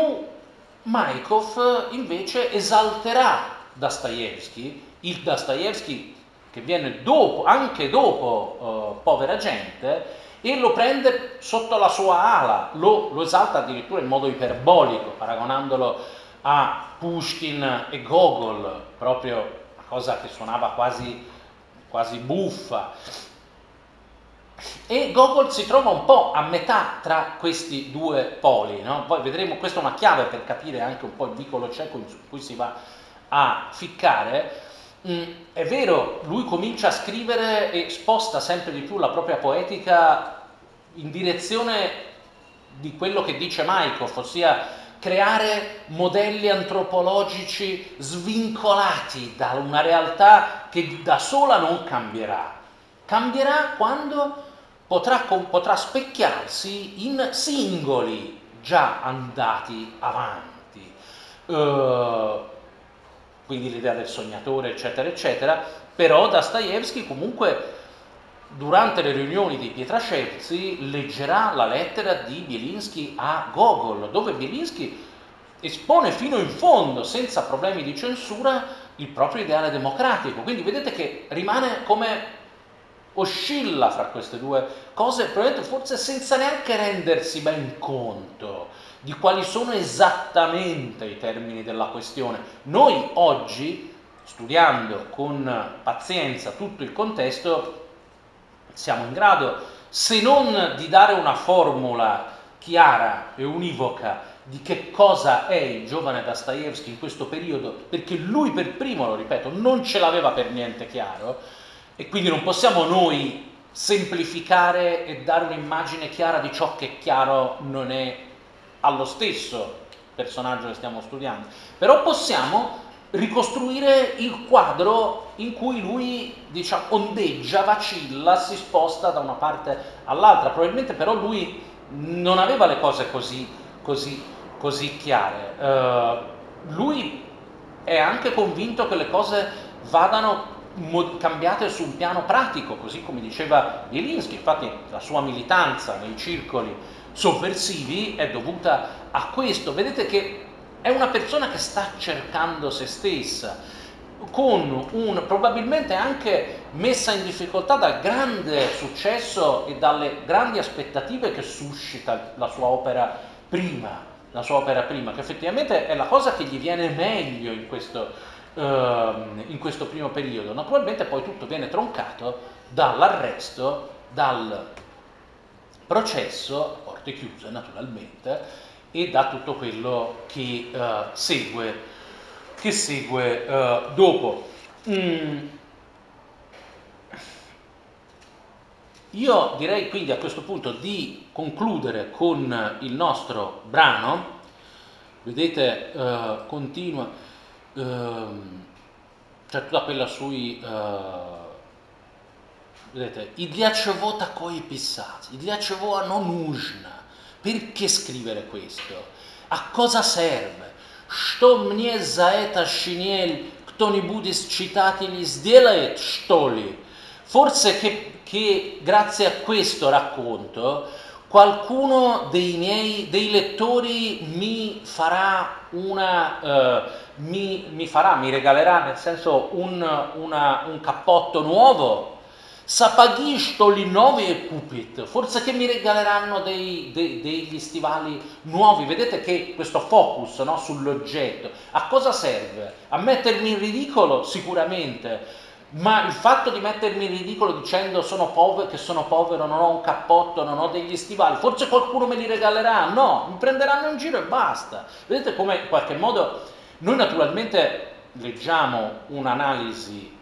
Maikov invece esalterà Dostoevsky, il Dostoevsky che viene dopo, anche dopo uh, Povera gente, e lo prende sotto la sua ala, lo, lo esalta addirittura in modo iperbolico, paragonandolo a Pushkin e Gogol, proprio una cosa che suonava quasi, quasi buffa. E Gogol si trova un po' a metà tra questi due poli, no? poi vedremo, questa è una chiave per capire anche un po' il vicolo cieco in cui si va a ficcare. Mm, è vero, lui comincia a scrivere e sposta sempre di più la propria poetica in direzione di quello che dice Maikov, ossia creare modelli antropologici svincolati da una realtà che da sola non cambierà. Cambierà quando potrà, potrà specchiarsi in singoli già andati avanti. Uh, quindi l'idea del sognatore, eccetera, eccetera, però Dostoevsky comunque durante le riunioni di Pietraszewski leggerà la lettera di Bielinski a Gogol, dove Bielinski espone fino in fondo, senza problemi di censura, il proprio ideale democratico. Quindi vedete che rimane come oscilla fra queste due cose, probabilmente forse senza neanche rendersi ben conto di quali sono esattamente i termini della questione. Noi oggi, studiando con pazienza tutto il contesto, siamo in grado, se non di dare una formula chiara e univoca di che cosa è il giovane Dostoevsky in questo periodo, perché lui per primo, lo ripeto, non ce l'aveva per niente chiaro, e quindi non possiamo noi semplificare e dare un'immagine chiara di ciò che chiaro non è allo stesso personaggio che stiamo studiando, però possiamo ricostruire il quadro in cui lui diciamo, ondeggia, vacilla, si sposta da una parte all'altra. Probabilmente però lui non aveva le cose così, così, così chiare. Uh, lui è anche convinto che le cose vadano cambiate su un piano pratico, così come diceva Bielinski, infatti la sua militanza nei circoli sovversivi è dovuta a questo. Vedete che è una persona che sta cercando se stessa, con un, probabilmente anche messa in difficoltà dal grande successo e dalle grandi aspettative che suscita la sua opera prima, la sua opera prima, che effettivamente è la cosa che gli viene meglio in questo, uh, in questo primo periodo. Naturalmente poi tutto viene troncato dall'arresto, dal processo, a porte chiuse naturalmente, e da tutto quello che uh, segue, che segue uh, dopo. Mm. Io direi quindi a questo punto di concludere con il nostro brano, vedete uh, continua, ehm, c'è tutta quella sui... vedete, idliacevo takoi pisat, idliacevo non usna для чего оно нужно? Perché scrivere questo? A cosa serve? Что мне за это шинель кто-нибудь из читателей сделает, что ли? Forse che, che grazie a questo racconto qualcuno dei miei dei lettori mi farà una uh, mi, mi, farà, mi regalerà nel senso un, una, un cappotto nuovo Sapaghi Stolinove e Cupid, forse che mi regaleranno dei, dei, degli stivali nuovi. Vedete che questo focus no, sull'oggetto, a cosa serve? A mettermi in ridicolo? Sicuramente, ma il fatto di mettermi in ridicolo dicendo sono povero, che sono povero, non ho un cappotto, non ho degli stivali, forse qualcuno me li regalerà? No, mi prenderanno in giro e basta. Vedete come in qualche modo noi naturalmente leggiamo un'analisi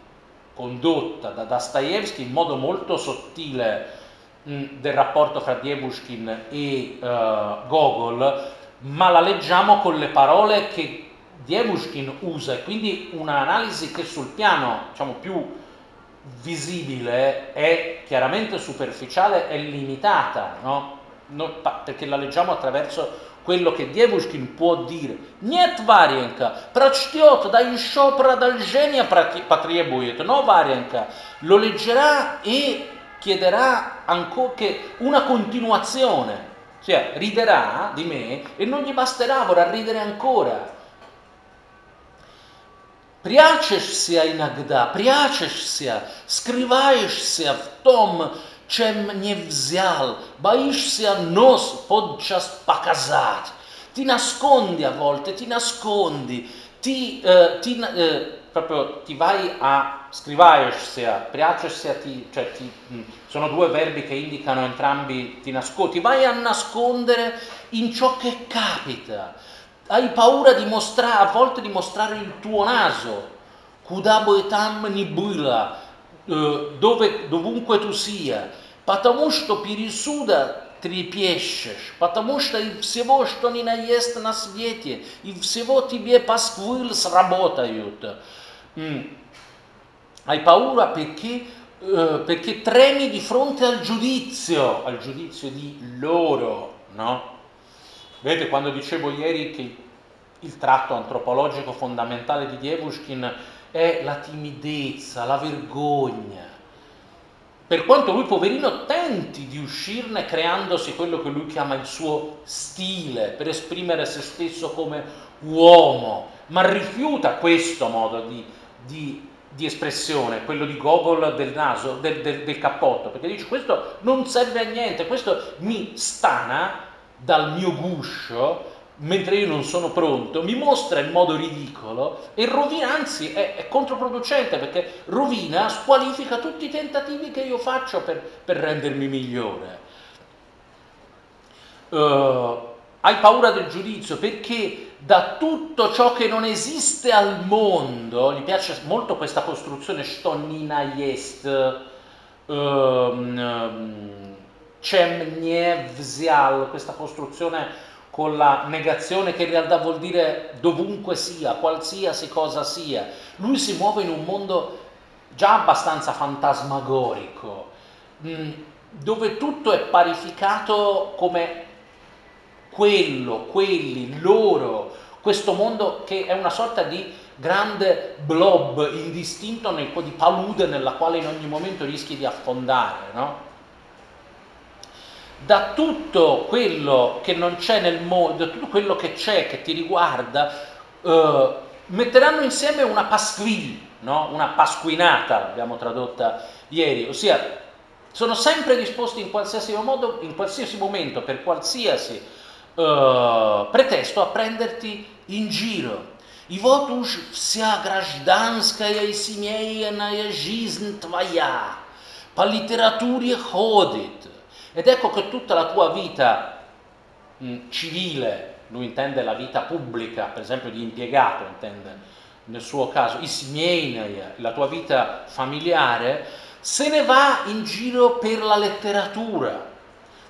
condotta da Dostoevsky in modo molto sottile mh, del rapporto fra Diebushkin e uh, Gogol, ma la leggiamo con le parole che Diebushkin usa e quindi un'analisi che sul piano diciamo, più visibile è chiaramente superficiale e limitata, no? Non, perché la leggiamo attraverso quello che Devushkin può dire. Нет, Варенька, прочтет, да еще продолжение потребует. No, Варенька, lo leggerà e chiederà ancora una continuazione. Cioè, riderà di me e non gli basterà, vorrà ridere ancora. Прячешься иногда, прячешься, скрываешься в том, чем не взял, боишься нос подчас показать. Ti nascondi a volte, ti nascondi, ti, eh, ti, eh, proprio ti vai a scrivaersia, priacersia, ti, cioè ti, mm, sono due verbi che indicano entrambi ti nascondi, ti vai a nascondere in ciò che capita hai paura di mostrare, a volte di mostrare il tuo naso, Kudabo etam nibula, eh, dove, dovunque tu sia, потому что пересуда трепещешь, потому что и всего, что ни на есть на свете, и всего тебе пасквил сработают. Hai paura perché, eh, perché tremi di fronte al giudizio, al giudizio di loro, no? Vedete, quando dicevo ieri che il tratto antropologico fondamentale di Dievushkin è la timidezza, la vergogna. per quanto lui, poverino, tenti di uscirne creandosi quello che lui chiama il suo stile, per esprimere se stesso come uomo, ma rifiuta questo modo di, di, di espressione, quello di Gogol del naso, del, del, del cappotto, perché dice questo non serve a niente, questo mi stana dal mio guscio, mentre io non sono pronto, mi mostra in modo ridicolo e rovina, anzi è, è controproducente perché rovina, squalifica tutti i tentativi che io faccio per, per rendermi migliore. Uh, hai paura del giudizio perché da tutto ciò che non esiste al mondo, gli piace molto questa costruzione stonina jest, um, um, questa costruzione con la negazione che in realtà vuol dire dovunque sia, qualsiasi cosa sia. Lui si muove in un mondo già abbastanza fantasmagorico, mm, dove tutto è parificato come quello, quelli, loro, questo mondo che è una sorta di grande blob indistinto di palude nella quale in ogni momento rischi di affondare, no? da tutto quello che non c'è nel mondo, da tutto quello che c'è, che ti riguarda, eh, metteranno insieme una pasquille, no? una pasquinata, l'abbiamo tradotta ieri, ossia sono sempre disposti in qualsiasi modo, in qualsiasi momento, per qualsiasi eh, pretesto a prenderti in giro. И вот уж вся гражданская и семейная жизнь твоя по литературе ходит, ed ecco che tutta la tua vita mh, civile, lui intende la vita pubblica, per esempio di impiegato, intende nel suo caso, ismieneia, la tua vita familiare, se ne va in giro per la letteratura.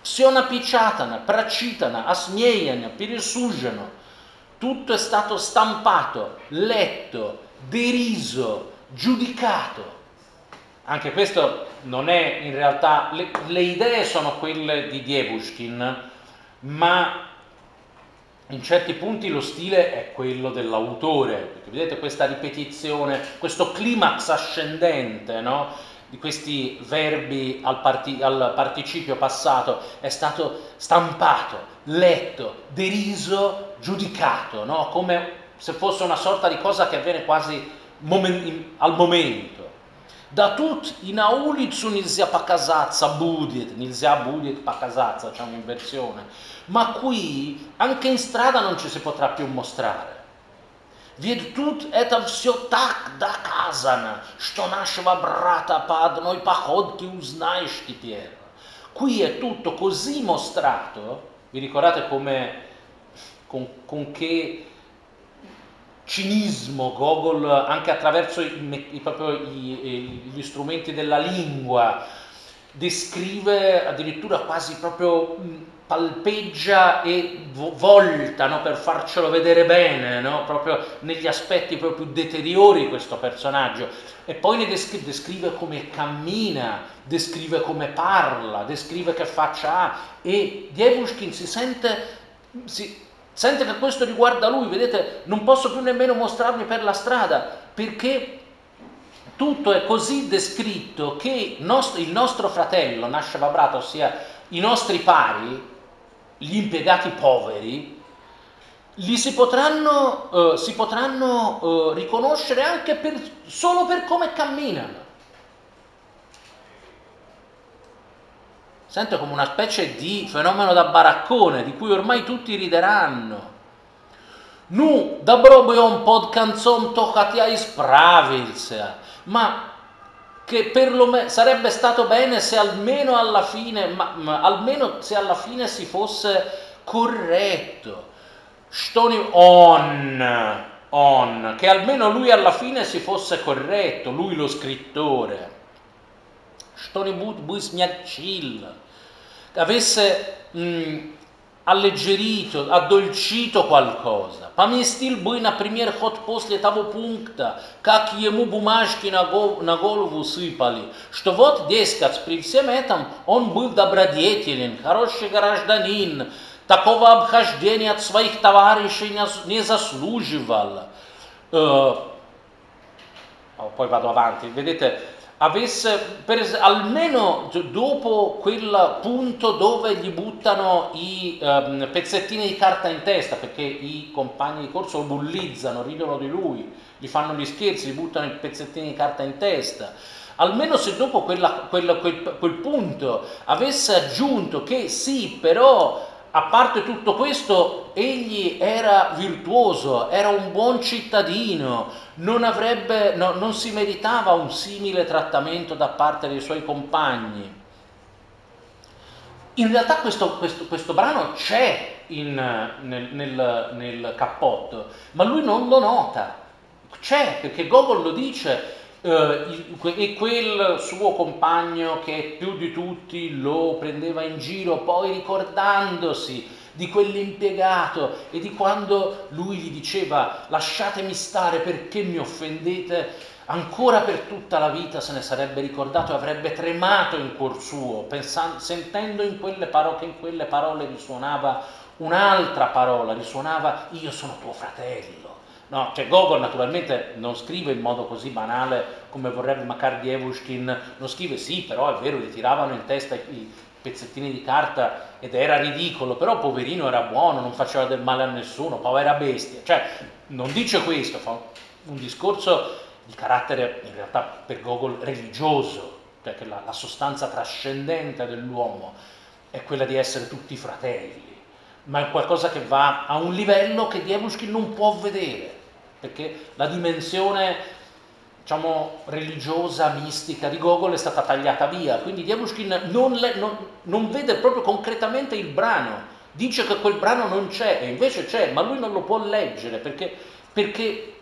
Siona Picciatana, Pracitana, Asmieiana, Pirisugeno, tutto è stato stampato, letto, deriso, giudicato. Anche questo non è in realtà, le, le idee sono quelle di Dievushkin, ma in certi punti lo stile è quello dell'autore, perché vedete questa ripetizione, questo climax ascendente no? di questi verbi al, parti, al, participio passato è stato stampato, letto, deriso, giudicato, no? come se fosse una sorta di cosa che avviene quasi momen- al momento Da тут и на улицу нельзя показаться будет, nельзя будет показаться, c'è un'inversione, ma qui anche in strada non ci si potrà più mostrare. Ведь тут это все так доказано, что нашего брата по одной походке узнаешь теперь. Qui è tutto così mostrato, vi ricordate come, con, con che cinismo, Gogol anche attraverso i, i, i, gli strumenti della lingua descrive addirittura quasi proprio palpeggia e volta no, per farcelo vedere bene, no? proprio negli aspetti proprio deteriori questo personaggio e poi ne descrive, descrive come cammina, descrive come parla, descrive che faccia ha e Dievushkin si sente si, sente che questo riguarda lui, vedete, non posso più nemmeno mostrarmi per la strada perché tutto è così descritto che il nostro fratello, Nasha Vabrata, ossia i nostri pari, gli impiegati poveri, li si potranno, eh, si potranno eh, riconoscere anche per, solo per come camminano. Sento come una specie di fenomeno da baraccone di cui ormai tutti rideranno. Nu, dobro by on pod canzon toccati a spravil ma che perlomeno sarebbe stato bene se almeno alla fine, ma, ma, almeno se alla fine si fosse corretto. Stoni on, on, che almeno lui alla fine si fosse corretto, lui lo scrittore. But buis chill, avesse mh, alleggerito, addolcito qualcosa. Поместил бы, например, хоть после того пункта, как ему бумажки на, гол, на голову сыпали, что вот, дескать, при всем этом он был добродетелен, хороший гражданин, такого обхождения от своих товарищей не заслуживал. Uh, poi vado avanti, vedete, avesse per, almeno dopo quel punto dove gli buttano i um, pezzettini di carta in testa perché i compagni di corso lo bullizzano, ridono di lui, gli fanno gli scherzi, gli buttano i pezzettini di carta in testa. Almeno se dopo quella, quel, quel, quel punto avesse aggiunto che sì, però a parte tutto questo, egli era virtuoso, era un buon cittadino, non, avrebbe, no, non si meritava un simile trattamento da parte dei suoi compagni. In realtà questo, questo, questo brano c'è in, nel, nel, nel cappotto, ma lui non lo nota. C'è, perché Gogol lo dice, e quel suo compagno che più di tutti lo prendeva in giro, poi ricordandosi di quell'impiegato e di quando lui gli diceva lasciatemi stare perché mi offendete, ancora per tutta la vita se ne sarebbe ricordato e avrebbe tremato in cuor suo, pensando, sentendo in parole, che in quelle parole risuonava un'altra parola, risuonava io sono tuo fratello. No, cioè Gogol naturalmente non scrive in modo così banale come vorrebbe Makar Dievushkin, non scrive sì, però è vero, gli tiravano in testa i pezzettini di carta ed era ridicolo, però poverino era buono, non faceva del male a nessuno, povera bestia. Cioè, non dice questo, fa un discorso di carattere in realtà per Gogol religioso, cioè che la, la sostanza trascendente dell'uomo è quella di essere tutti fratelli, ma è qualcosa che va a un livello che Dievushkin non può vedere perché la dimensione diciamo, religiosa, mistica di Gogol è stata tagliata via, quindi Diabushkin non, non, non, vede proprio concretamente il brano, dice che quel brano non c'è e invece c'è, ma lui non lo può leggere perché, perché,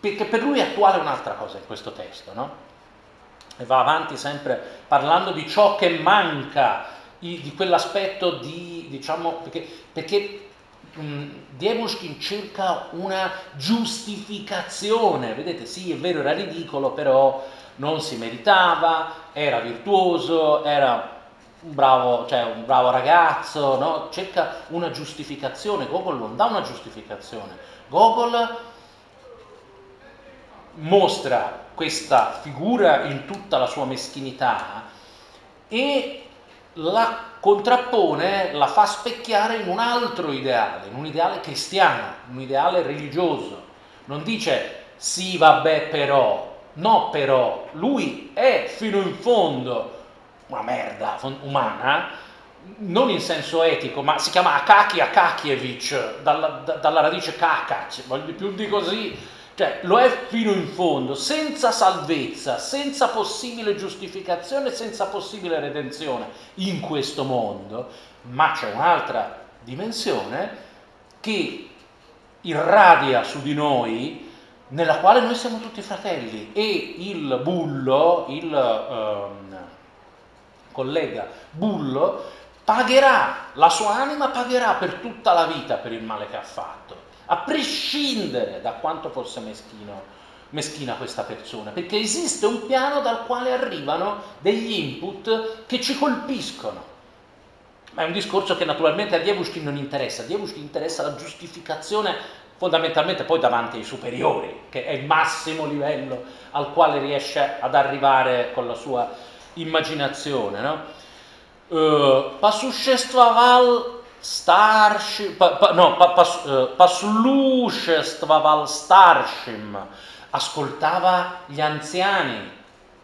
perché per lui è attuale un'altra cosa in questo testo, no? E va avanti sempre parlando di ciò che manca, di quell'aspetto di, diciamo, perché, perché Diemushkin cerca una giustificazione, vedete sì è vero era ridicolo però non si meritava, era virtuoso, era un bravo, cioè un bravo ragazzo, no? cerca una giustificazione, Gogol non dà una giustificazione, Gogol mostra questa figura in tutta la sua meschinità e la contrappone, la fa specchiare in un altro ideale, in un ideale cristiano, un ideale religioso. Non dice sì, vabbè, però, no, però, lui è fino in fondo una merda umana, non in senso etico, ma si chiama Akaki Akakievich, dalla, dalla radice Kakac, più di così, cioè, lo è fino in fondo, senza salvezza, senza possibile giustificazione, senza possibile redenzione in questo mondo, ma c'è un'altra dimensione che irradia su di noi, nella quale noi siamo tutti fratelli. E il bullo, il eh, collega bullo, pagherà, la sua anima pagherà per tutta la vita per il male che ha fatto a prescindere da quanto fosse meschino, meschina questa persona, perché esiste un piano dal quale arrivano degli input che ci colpiscono. Ma è un discorso che naturalmente a Dievushkin non interessa. A Dievushkin interessa la giustificazione fondamentalmente poi davanti ai superiori, che è il massimo livello al quale riesce ad arrivare con la sua immaginazione. No? Uh, Starshim, pa, pa, no, pa, pas, uh, Paslushestvaval starshim, ascoltava gli anziani,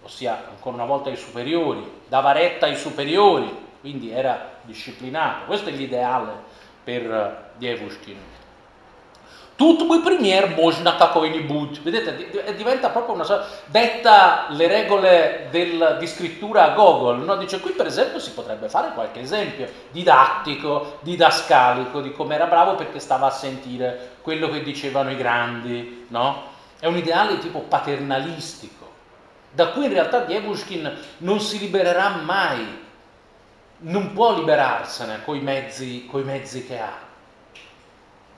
ossia ancora una volta i superiori, dava retta ai superiori, quindi era disciplinato. Questo è l'ideale per Dievushkin. Тут бы пример можно какой-нибудь. Vedete, diventa proprio una sorta... Detta le regole del, di scrittura a Gogol, no? dice qui per esempio si potrebbe fare qualche esempio didattico, didascalico, di come era bravo perché stava a sentire quello che dicevano i grandi, no? È un ideale tipo paternalistico, da cui in realtà Dievushkin non si libererà mai, non può liberarsene coi mezzi, coi mezzi che ha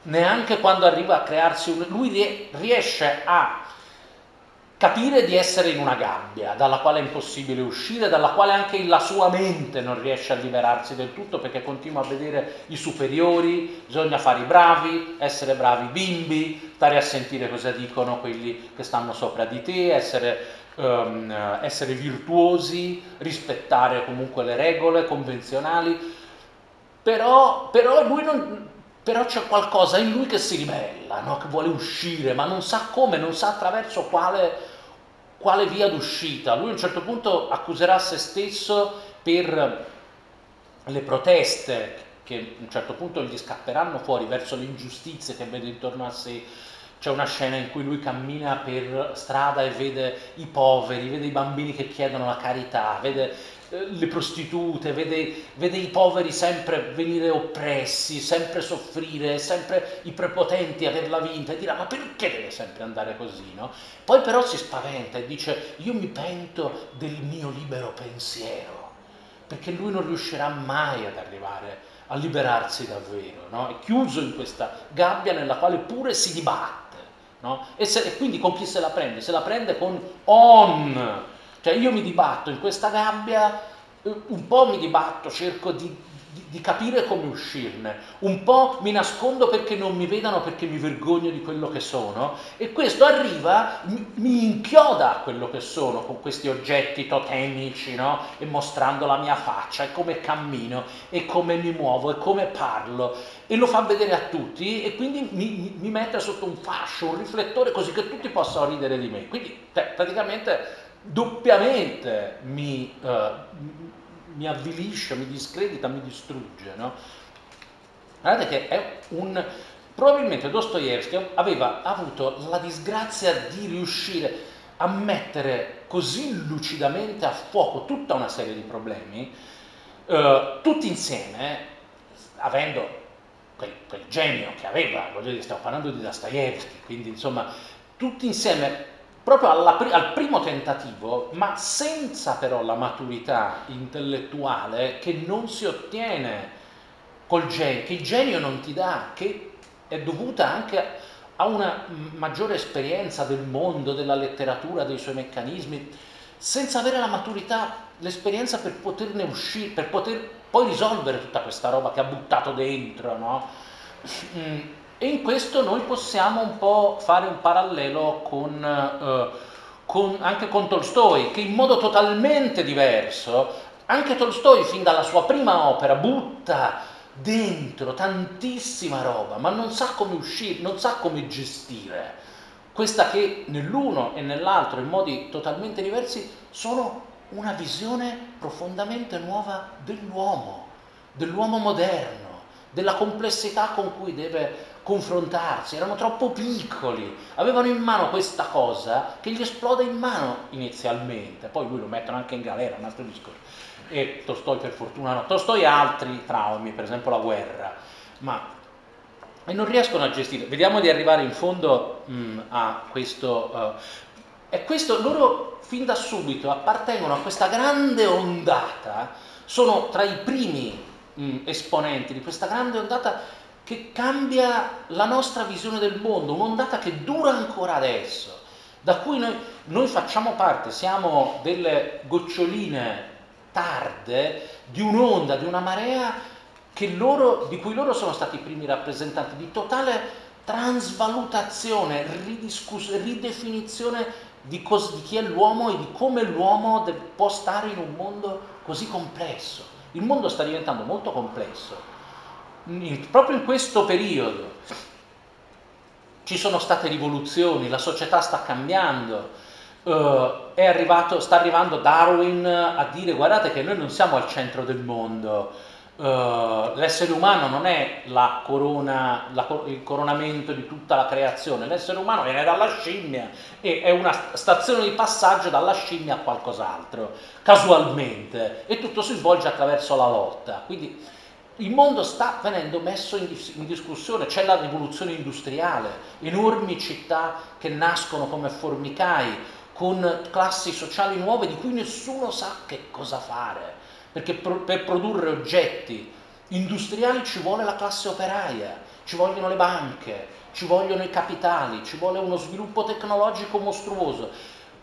neanche quando arriva a crearsi un... lui riesce a capire di essere in una gabbia dalla quale è impossibile uscire, dalla quale anche la sua mente non riesce a liberarsi del tutto perché continua a vedere i superiori, bisogna fare i bravi, essere bravi bimbi, stare a sentire cosa dicono quelli che stanno sopra di te, essere, um, essere virtuosi, rispettare comunque le regole convenzionali, però, però lui non, però c'è qualcosa in lui che si ribella, no? che vuole uscire, ma non sa come, non sa attraverso quale, quale via d'uscita. Lui a un certo punto accuserà se stesso per le proteste che a un certo punto gli scapperanno fuori verso le ingiustizie che vede intorno a sé. C'è una scena in cui lui cammina per strada e vede i poveri, vede i bambini che chiedono la carità, vede le prostitute, vede, vede, i poveri sempre venire oppressi, sempre soffrire, sempre i prepotenti averla vinta e dirà ma perché deve sempre andare così? No? Poi però si spaventa e dice io mi pento del mio libero pensiero, perché lui non riuscirà mai ad arrivare a liberarsi davvero, no? è chiuso in questa gabbia nella quale pure si dibatte. No? E, se, e quindi con chi se la prende? Se la prende con on, cioè io mi dibatto in questa gabbia, eh, un po' mi dibatto, cerco di, di, di, capire come uscirne, un po' mi nascondo perché non mi vedano, perché mi vergogno di quello che sono e questo arriva, mi, mi inchioda a quello che sono con questi oggetti totemici, no? E mostrando la mia faccia e come cammino e come mi muovo e come parlo e lo fa vedere a tutti e quindi mi, mi, mette sotto un fascio, un riflettore così che tutti possano ridere di me. Quindi cioè, praticamente doppiamente mi, uh, mi, avvilisce, mi discredita, mi distrugge. No? Guardate che è un... Probabilmente Dostoevsky aveva avuto la disgrazia di riuscire a mettere così lucidamente a fuoco tutta una serie di problemi, uh, tutti insieme, avendo quel, quel, genio che aveva, voglio dire, stiamo parlando di Dostoevsky, quindi insomma, tutti insieme proprio alla, al primo tentativo, ma senza però la maturità intellettuale che non si ottiene col genio, che il genio non ti dà, che è dovuta anche a una maggiore esperienza del mondo, della letteratura, dei suoi meccanismi, senza avere la maturità, l'esperienza per poterne uscire, per poter poi risolvere tutta questa roba che ha buttato dentro, no? E in questo noi possiamo un po' fare un parallelo con, eh, con, anche con Tolstoi, che in modo totalmente diverso, anche Tolstoi fin dalla sua prima opera butta dentro tantissima roba, ma non sa come uscire, non sa come gestire. Questa che nell'uno e nell'altro, in modi totalmente diversi, sono una visione profondamente nuova dell'uomo, dell'uomo moderno, della complessità con cui deve confrontarsi, erano troppo piccoli, avevano in mano questa cosa che gli esplode in mano inizialmente, poi lui lo mettono anche in galera, un altro discorso. E Tolstoi per fortuna no, Tolstoi ha altri traumi, per esempio la guerra, ma e non riescono a gestire. Vediamo di arrivare in fondo mh, mm, a questo. Uh, e questo loro fin da subito appartengono a questa grande ondata, sono tra i primi mh, mm, esponenti di questa grande ondata che cambia la nostra visione del mondo, un'ondata che dura ancora adesso, da cui noi, noi facciamo parte, siamo delle goccioline tarde di un'onda, di una marea loro, di cui loro sono stati i primi rappresentanti, di totale transvalutazione, ridefinizione di, cos- di, chi è l'uomo e di come l'uomo de- può stare in un mondo così complesso. Il mondo sta diventando molto complesso. Proprio in questo periodo ci sono state rivoluzioni, la società sta cambiando. Uh, arrivato, sta arrivando Darwin a dire guardate che noi non siamo al centro del mondo, Uh, l'essere umano non è la corona, la, il coronamento di tutta la creazione, l'essere umano viene dalla scimmia e è una stazione di passaggio dalla scimmia a qualcos'altro, casualmente, e tutto si svolge attraverso la lotta. Quindi il mondo sta venendo messo in, in discussione, c'è la rivoluzione industriale, enormi città che nascono come formicai, con classi sociali nuove di cui nessuno sa che cosa fare perché pro- per produrre oggetti industriali ci vuole la classe operaia, ci vogliono le banche, ci vogliono i capitali, ci vuole uno sviluppo tecnologico mostruoso.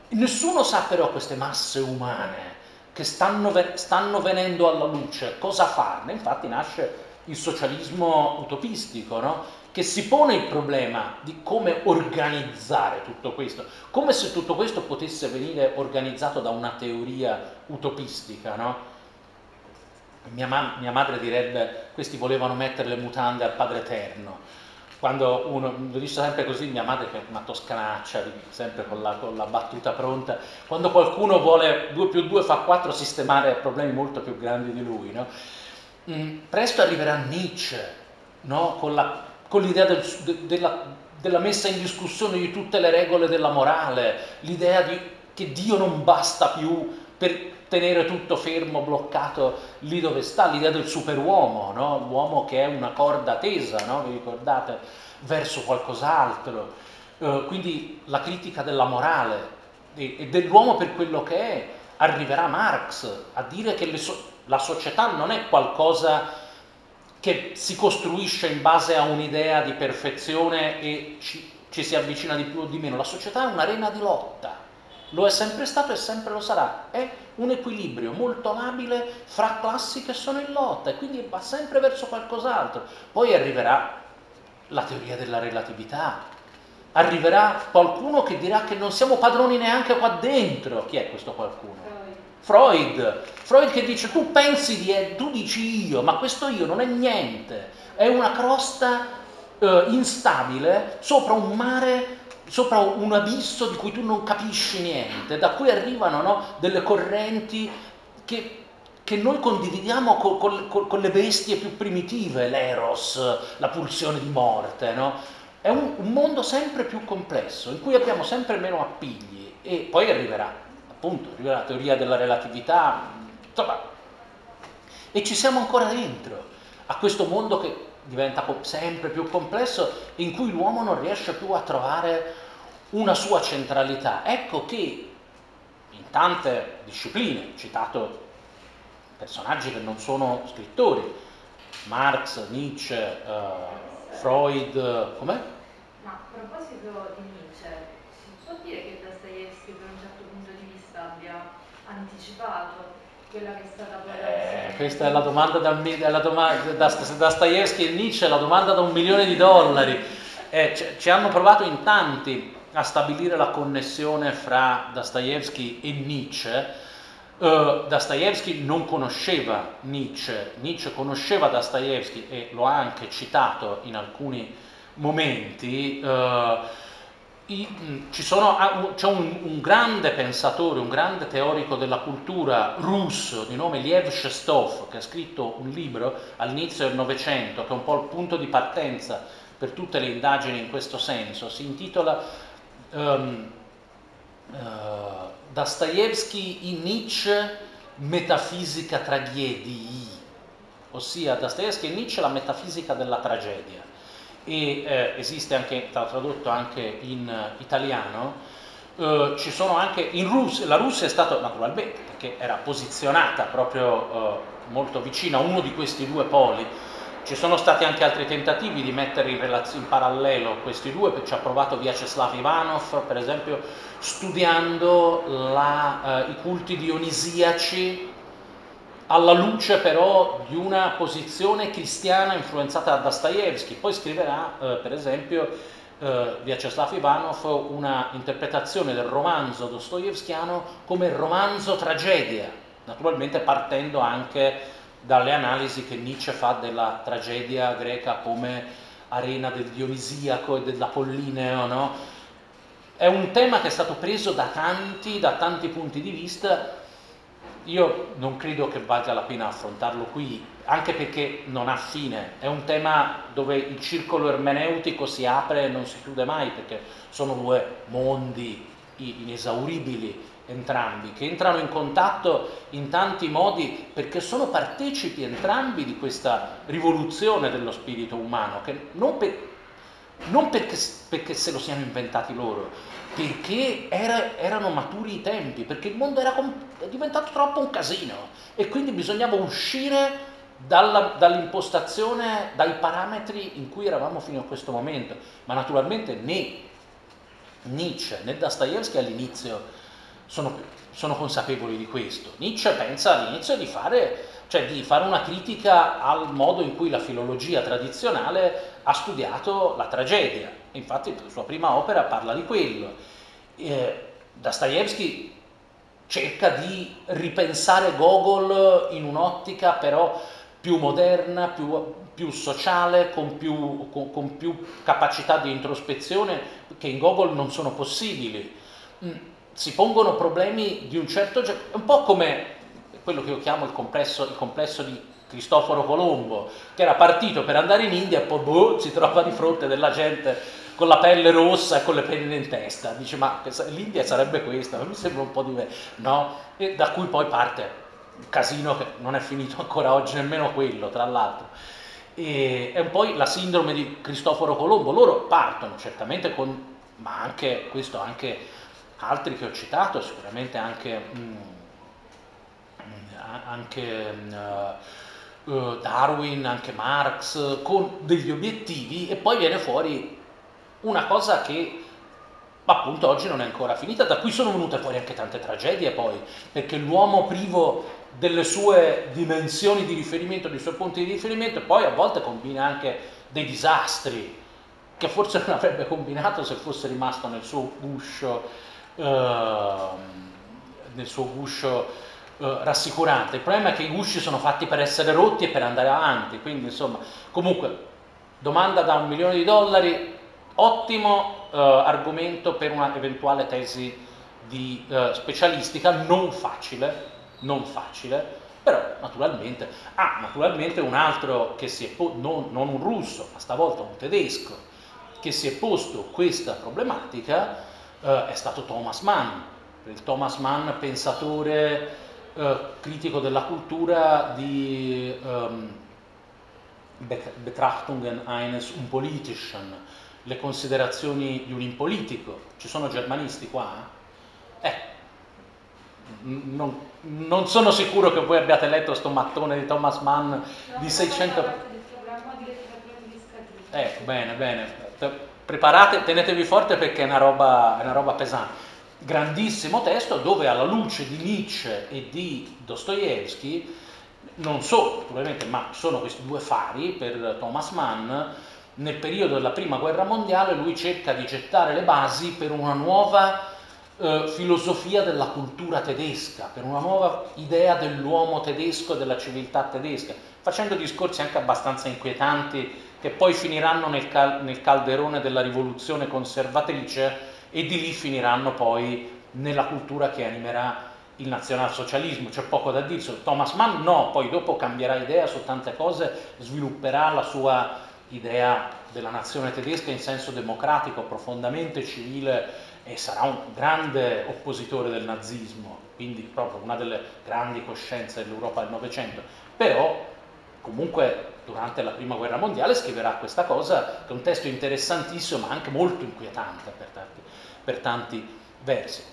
Nessuno sa però queste masse umane che stanno, stanno venendo alla luce cosa farne. Infatti nasce il socialismo utopistico, no? che si pone il problema di come organizzare tutto questo, come se tutto questo potesse venire organizzato da una teoria utopistica. No? Mia, ma- mia, madre direbbe questi volevano mettere le mutande al Padre Eterno. Quando uno, lo dice sempre così, mia madre che è una toscanaccia, sempre con la, con la battuta pronta, quando qualcuno vuole 2 più 2 fa 4 sistemare problemi molto più grandi di lui, no? mm, presto arriverà Nietzsche, no? con, la, con, l'idea del, de, della, della messa in discussione di tutte le regole della morale, l'idea di, che Dio non basta più per tenere tutto fermo, bloccato lì dove sta, l'idea del superuomo, no? l'uomo che è una corda tesa, no? vi ricordate, verso qualcos'altro. Uh, quindi la critica della morale e, e, dell'uomo per quello che è. Arriverà Marx a dire che so- la società non è qualcosa che si costruisce in base a un'idea di perfezione e ci, ci si avvicina di più o di meno. La società è un'arena di lotta lo è sempre stato e sempre lo sarà. È un equilibrio molto labile fra classi che sono in lotta e quindi va sempre verso qualcos'altro. Poi arriverà la teoria della relatività, arriverà qualcuno che dirà che non siamo padroni neanche qua dentro. Chi è questo qualcuno? Freud. Freud che dice tu pensi di, tu dici io, ma questo io non è niente, è una crosta eh, instabile sopra un mare sopra un abisso di cui tu non capisci niente, da cui arrivano no, delle correnti che, che noi condividiamo con, con, con, le bestie più primitive, l'eros, la pulsione di morte. No? È un, un, mondo sempre più complesso, in cui abbiamo sempre meno appigli e poi arriverà, appunto, arriverà la teoria della relatività, insomma, e ci siamo ancora dentro a questo mondo che diventa sempre più complesso, in cui l'uomo non riesce più a trovare una sua centralità. Ecco che in tante discipline, citato personaggi che non sono scrittori, Marx, Nietzsche, uh, Freud, com'è? Ma a proposito di Nietzsche, si può dire che Dostoevsky per un certo punto di vista abbia anticipato quella che è stata poi la eh, questa è la domanda da, la domanda, da Dostoevsky e Nietzsche, la domanda da un milione di dollari. Eh, ci hanno provato in tanti a stabilire la connessione fra Dostoevsky e Nietzsche. Uh, Dostoevsky non conosceva Nietzsche, Nietzsche conosceva Dostoevsky e lo ha anche citato in alcuni momenti. Uh, sono, ah, c'è un, un, grande pensatore, un grande teorico della cultura russo di nome Liev Shestov che ha scritto un libro all'inizio del Novecento che è un po' il punto di partenza per tutte le indagini in questo senso. Si intitola um, uh, Dostoevsky in Nietzsche metafisica tragedii, ossia Dostoevsky in Nietzsche la metafisica della tragedia e eh, esiste anche, tradotto anche in uh, italiano, uh, ci sono anche in Russia, la Russia è stata naturalmente, perché era posizionata proprio uh, molto vicina a uno di questi due poli, ci sono stati anche altri tentativi di mettere in, relaz- in parallelo questi due, ci ha provato Vyacheslav Ivanov, per esempio, studiando la, i culti dionisiaci alla luce però di una posizione cristiana influenzata da Dostoevsky. Poi scriverà, eh, per esempio, eh, Vyacheslav Ivanov una interpretazione del romanzo dostoevskiano come romanzo tragedia, naturalmente partendo anche dalle analisi che Nietzsche fa della tragedia greca come arena del Dionisiaco e dell'Apollineo, no? È un tema che è stato preso da tanti, da tanti punti di vista. Io non credo che valga la pena affrontarlo qui, anche perché non ha fine. È un tema dove il circolo ermeneutico si apre e non si chiude mai, perché sono due mondi inesauribili entrambi, che entrano in contatto in tanti modi perché sono partecipi entrambi di questa rivoluzione dello spirito umano, che non, per, non perché, perché, se lo siano inventati loro, perché era, erano maturi i tempi, perché il mondo era è diventato troppo un casino e quindi bisognava uscire dalla, dall'impostazione, dai parametri in cui eravamo fino a questo momento. Ma naturalmente né Nietzsche né Dostoevsky all'inizio sono, sono, consapevoli di questo. Nietzsche pensa all'inizio di fare, cioè di fare una critica al modo in cui la filologia tradizionale ha studiato la tragedia. Infatti la sua prima opera parla di quello. Eh, Dostoevsky cerca di ripensare Gogol in un'ottica però più moderna, più, più sociale, con più, con, con più, capacità di introspezione che in Gogol non sono possibili. Mm si pongono problemi di un certo genere, un po' come quello che io chiamo il complesso, il complesso di Cristoforo Colombo, che era partito per andare in India e poi boh, si trova di fronte della gente con la pelle rossa e con le penne in testa. Dice, ma l'India sarebbe questa, mi sembra un po' diverso, no? E da cui poi parte un casino che non è finito ancora oggi nemmeno quello, tra l'altro. E è un po' la sindrome di Cristoforo Colombo. Loro partono certamente con, ma anche questo anche altri che ho citato, sicuramente anche, mm, anche uh, Darwin, anche Marx, con degli obiettivi e poi viene fuori una cosa che appunto oggi non è ancora finita, da cui sono venute fuori anche tante tragedie poi, perché l'uomo privo delle sue dimensioni di riferimento, dei suoi punti di riferimento, poi a volte combina anche dei disastri che forse non avrebbe combinato se fosse rimasto nel suo guscio Ehm, nel suo guscio eh, rassicurante. Il problema è che i gusci sono fatti per essere rotti e per andare avanti, quindi insomma, comunque, domanda da un milione di dollari, ottimo eh, argomento per una eventuale tesi di eh, specialistica, non facile, non facile, però naturalmente, ah, naturalmente un altro che si è posto, non, non un russo, ma stavolta un tedesco, che si è posto questa problematica, eh, è stato Thomas Mann, il Thomas Mann pensatore eh, critico della cultura di um, Betrachtungen eines Unpolitischen, le considerazioni di un impolitico. Ci sono germanisti qua? Eh, non, non, sono sicuro che voi abbiate letto sto mattone di Thomas Mann no, di 600... Ecco, bene, bene preparate, tenetevi forte perché è una roba, è una roba pesante. Grandissimo testo dove alla luce di Nietzsche e di Dostoevsky, non solo naturalmente, ma sono questi due fari per Thomas Mann, nel periodo della prima guerra mondiale lui cerca di gettare le basi per una nuova eh, filosofia della cultura tedesca, per una nuova idea dell'uomo tedesco e della civiltà tedesca, facendo discorsi anche abbastanza inquietanti che poi finiranno nel, cal- nel calderone della rivoluzione conservatrice e di lì finiranno poi nella cultura che animerà il nazionalsocialismo, c'è poco da dire. Thomas Mann no, poi dopo cambierà idea su tante cose, svilupperà la sua idea della nazione tedesca in senso democratico, profondamente civile e sarà un grande oppositore del nazismo, quindi proprio una delle grandi coscienze dell'Europa del Novecento. Però comunque durante la prima guerra mondiale scriverà questa cosa, che è un testo interessantissimo ma anche molto inquietante per tanti, per tanti versi.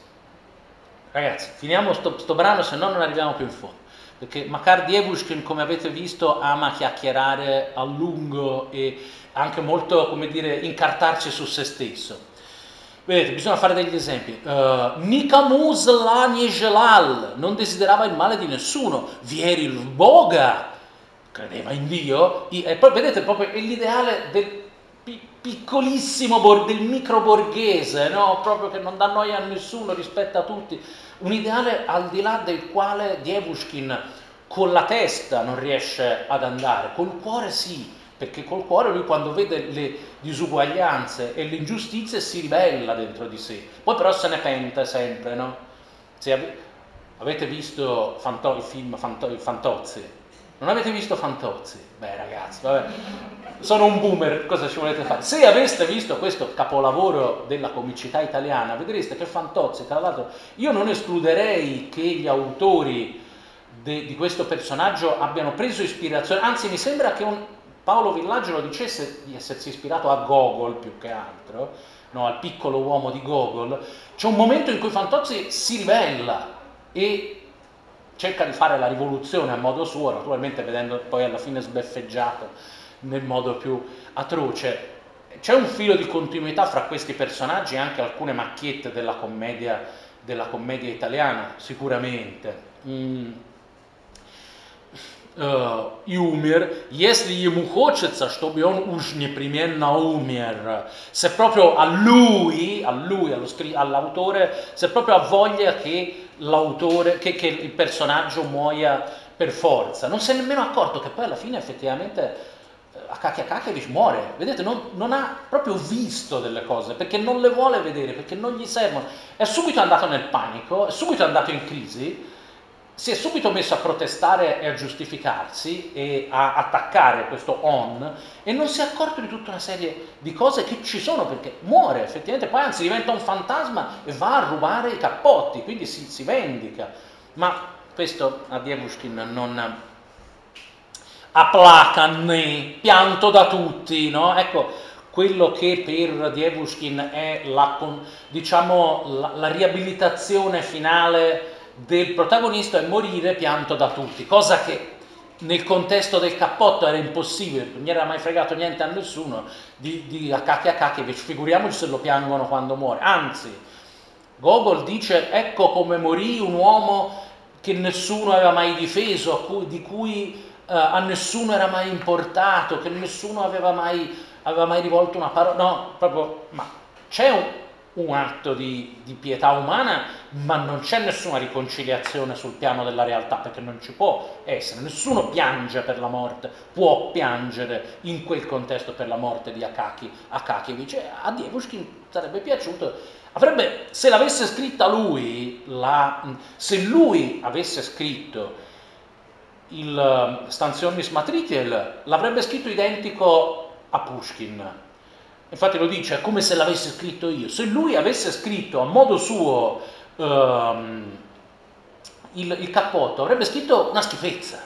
Ragazzi, finiamo sto, sto brano, se no non arriviamo più in fondo. Perché Makar Dievushkin, come avete visto, ama chiacchierare a lungo e anche molto, come dire, incartarci su se stesso. Vedete, bisogna fare degli esempi. Uh, Nicamus la Niegelal non desiderava il male di nessuno. Vieri il Boga credeva in Dio. E poi vedete proprio l'ideale del piccolissimo, del micro borghese, no? proprio che non dà noia a nessuno, rispetta tutti. Un ideale al di là del quale Dievushkin con la testa non riesce ad andare, col cuore sì perché col cuore lui quando vede le disuguaglianze e le ingiustizie si ribella dentro di sé, poi però se ne pente sempre, no? Se ave- avete visto Fanto- il film Fanto- Fantozzi? Non avete visto Fantozzi? Beh ragazzi, vabbè, sono un boomer, cosa ci volete fare? Se aveste visto questo capolavoro della comicità italiana, vedreste che Fantozzi, tra l'altro, io non escluderei che gli autori de- di questo personaggio abbiano preso ispirazione, anzi mi sembra che un, Paolo Villaggio lo dicesse di essersi ispirato a Gogol più che altro, no, al piccolo uomo di Gogol, c'è un momento in cui Fantozzi si ribella e cerca di fare la rivoluzione a modo suo, naturalmente vedendo poi alla fine sbeffeggiato nel modo più atroce. C'è un filo di continuità fra questi personaggi e anche alcune macchiette della commedia, della commedia italiana, sicuramente. Mm э, и умер, если ему хочется, чтобы он уж непременно умер. Se proprio a lui, a lui all'autore, se proprio ha voglia che l'autore, che, che il personaggio muoia per forza. Non si è nemmeno accorto che poi alla fine effettivamente Akaki Akakevich muore, vedete, non, non, ha proprio visto delle cose perché non le vuole vedere, perché non gli servono. È subito andato nel panico, è subito andato in crisi si è subito messo a protestare e a giustificarsi e a attaccare questo on e non si è accorto di tutta una serie di cose che ci sono perché muore effettivamente, poi anzi diventa un fantasma e va a rubare i cappotti, quindi si, si vendica. Ma questo a Dievushkin non applaca né pianto da tutti, no? Ecco, quello che per Dievushkin è la, diciamo, la, la riabilitazione finale del protagonista è morire pianto da tutti, cosa che nel contesto del cappotto era impossibile, non gli era mai fregato niente a nessuno di, di Akaki Akakevich, figuriamoci se lo piangono quando muore, anzi Gogol dice ecco come morì un uomo che nessuno aveva mai difeso, di cui a nessuno era mai importato, che nessuno aveva mai, aveva mai rivolto una parola, no, proprio, ma c'è un, un atto di, di, pietà umana, ma non c'è nessuna riconciliazione sul piano della realtà, perché non ci può essere, nessuno piange per la morte, può piangere in quel contesto per la morte di Akaki, Akakevich. A Dievushkin sarebbe piaciuto, avrebbe, se l'avesse scritta lui, la, se lui avesse scritto il Stanzionis Matritiel, l'avrebbe scritto identico a Pushkin, Infatti lo dice, è come se l'avessi scritto io. Se lui avesse scritto a modo suo um, il, il, cappotto, avrebbe scritto una schifezza.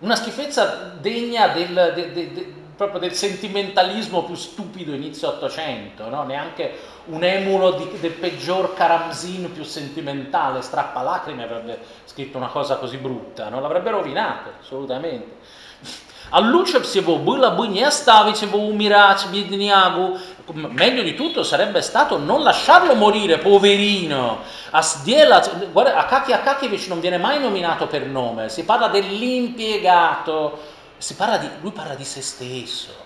Una schifezza degna del, de, de, de, proprio del sentimentalismo più stupido inizio Ottocento, no? neanche un emulo di, del peggior Karamzin più sentimentale, strappalacrime, avrebbe scritto una cosa così brutta, non l'avrebbe rovinato, assolutamente. A лучше всего было бы не оставить его умирать, беднягу. Meglio di tutto sarebbe stato non lasciarlo morire, poverino. Asdielat, guarda, Akaki Akakevich non viene mai nominato per nome, si parla dell'impiegato, si parla di, lui parla di se stesso.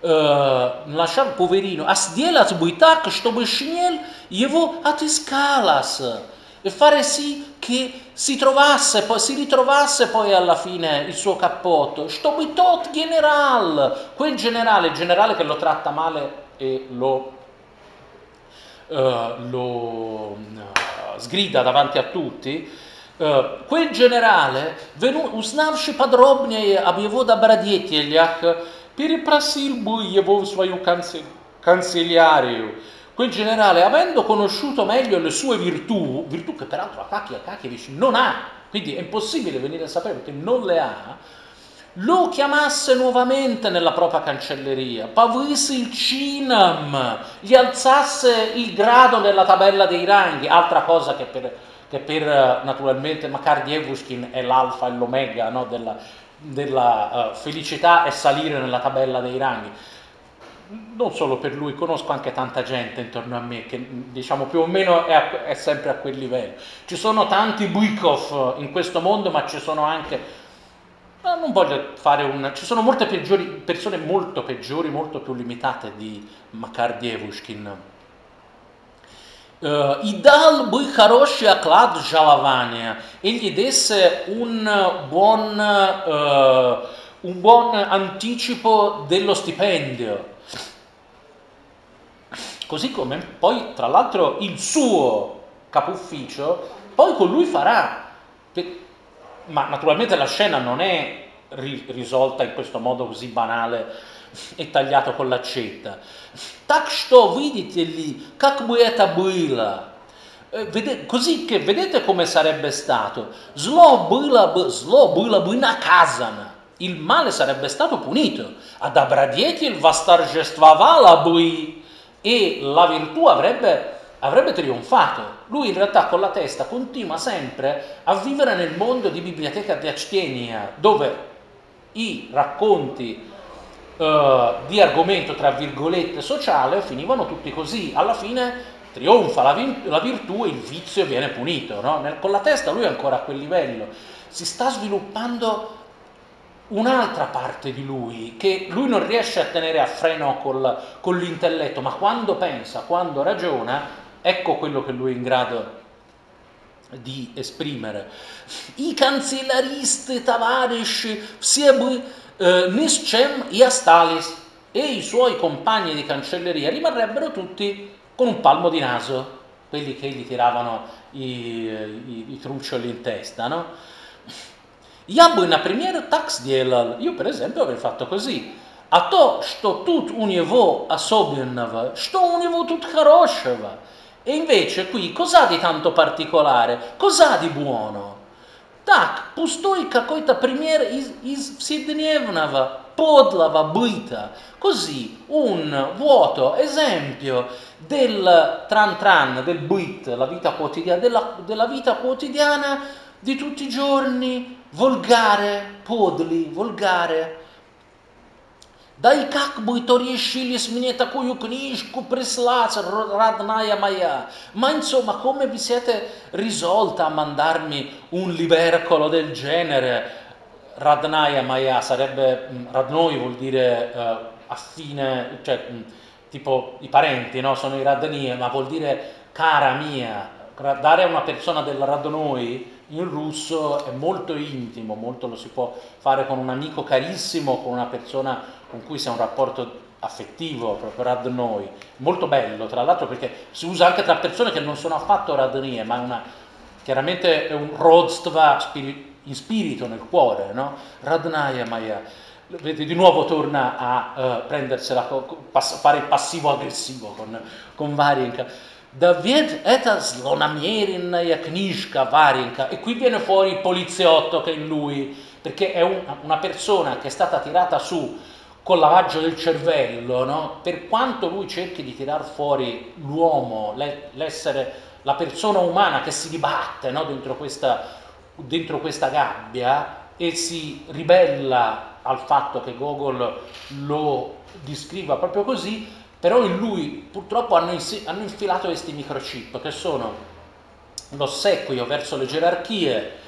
Uh, lasciar poverino. Asdielat buitak, чтобы шинель его отыскалась e fare sì che si trovasse, poi, si ritrovasse poi alla fine il suo cappotto. Stobitot general, quel generale, il generale che lo tratta male e lo, uh, lo uh, sgrida davanti a tutti, uh, quel generale, узнавший подробнее об его добродетелях, перепросил бы его в свою канцелярию, Quel generale, avendo conosciuto meglio le sue virtù, virtù che peraltro Akaki Akakevich non ha, quindi è impossibile venire a sapere perché non le ha, lo chiamasse nuovamente nella propria cancelleria, pavisi il cinam, gli alzasse il grado nella tabella dei ranghi, altra cosa che per, che per naturalmente Makar Dievushkin è l'alfa e l'omega no, della, della uh, felicità è salire nella tabella dei ranghi non solo per lui, conosco anche tanta gente intorno a me che diciamo più o meno è, a, è sempre a quel livello. Ci sono tanti Buikov in questo mondo, ma ci sono anche non voglio fare un... ci sono molte peggiori, persone molto peggiori, molto più limitate di Makar Dievushkin. Uh, I dal by хороший оклад жалования. Egli desse un buon, uh, un buon anticipo dello stipendio. Così come poi, tra l'altro, il suo capo ufficio poi con lui farà ma naturalmente la scena non è ri- risolta in questo modo così banale e tagliato con l'accetta. Так что, видите ли, как бы это было? Così che vedete come sarebbe stato. Zlo было бы, zlo было бы наказано. Il male sarebbe stato punito. А добродетель восторжествовала бы. E la virtù avrebbe avrebbe trionfato. Lui in realtà con la testa continua sempre a vivere nel mondo di Biblioteca di Actenia, dove i racconti uh, di argomento, tra virgolette, sociale finivano tutti così. Alla fine trionfa la, vi- la virtù e il vizio viene punito. No? Nel, con la testa lui è ancora a quel livello. Si sta sviluppando un'altra parte di lui che lui non riesce a tenere a freno col, con l'intelletto, ma quando pensa, quando ragiona, Ecco quello che lui è in grado di esprimere. I cancellaristi Tavares, все бы eh, ни с чем и остались e i suoi compagni di cancelleria rimarrebbero tutti con un palmo di naso, quelli che gli tiravano i, i, i truccioli in testa, no? Я бы, например, так сделал. Io per esempio avrei fatto così. А то, что тут у него особенного, что у него тут хорошего – e invece qui cos'ha di tanto particolare? Cos'ha di buono? Так, пустой какой-то пример из, из вседневного, подлого быта. Così, un vuoto esempio del tran tran, del bit, la vita quotidiana, della, della vita quotidiana di tutti i giorni, volgare, podli, volgare, Да и как бы то решились мне такую книжку прислать, родная моя? Ma insomma, come vi siete risolta a mandarmi un libercolo del genere? Radnaya Maya sarebbe, Radnoi vuol dire uh, affine, cioè tipo i parenti, no? Sono i Radnie, ma vuol dire cara mia. Dare a una persona del Radnoi in russo è molto intimo, molto lo si può fare con un amico carissimo, con una persona con cui si ha un rapporto affettivo proprio radnoi, molto bello tra l'altro perché si usa anche tra persone che non sono affatto radnie, ma una, chiaramente è un rodstva in spirito, nel cuore, no? Radnaya Maya. Vedi, di nuovo torna a uh, prendersela, pass- fare il passivo-aggressivo con, con Varienka. David etas lonamierinaya knishka Varienka. E qui viene fuori il poliziotto che è in lui, perché è un, una persona che è stata tirata su col lavaggio del cervello, no? per quanto lui cerchi di tirar fuori l'uomo, l'essere, la persona umana che si dibatte no? dentro, questa, dentro questa gabbia e si ribella al fatto che Gogol lo descriva proprio così, però in lui purtroppo hanno, hanno infilato questi microchip che sono l'ossequio verso le gerarchie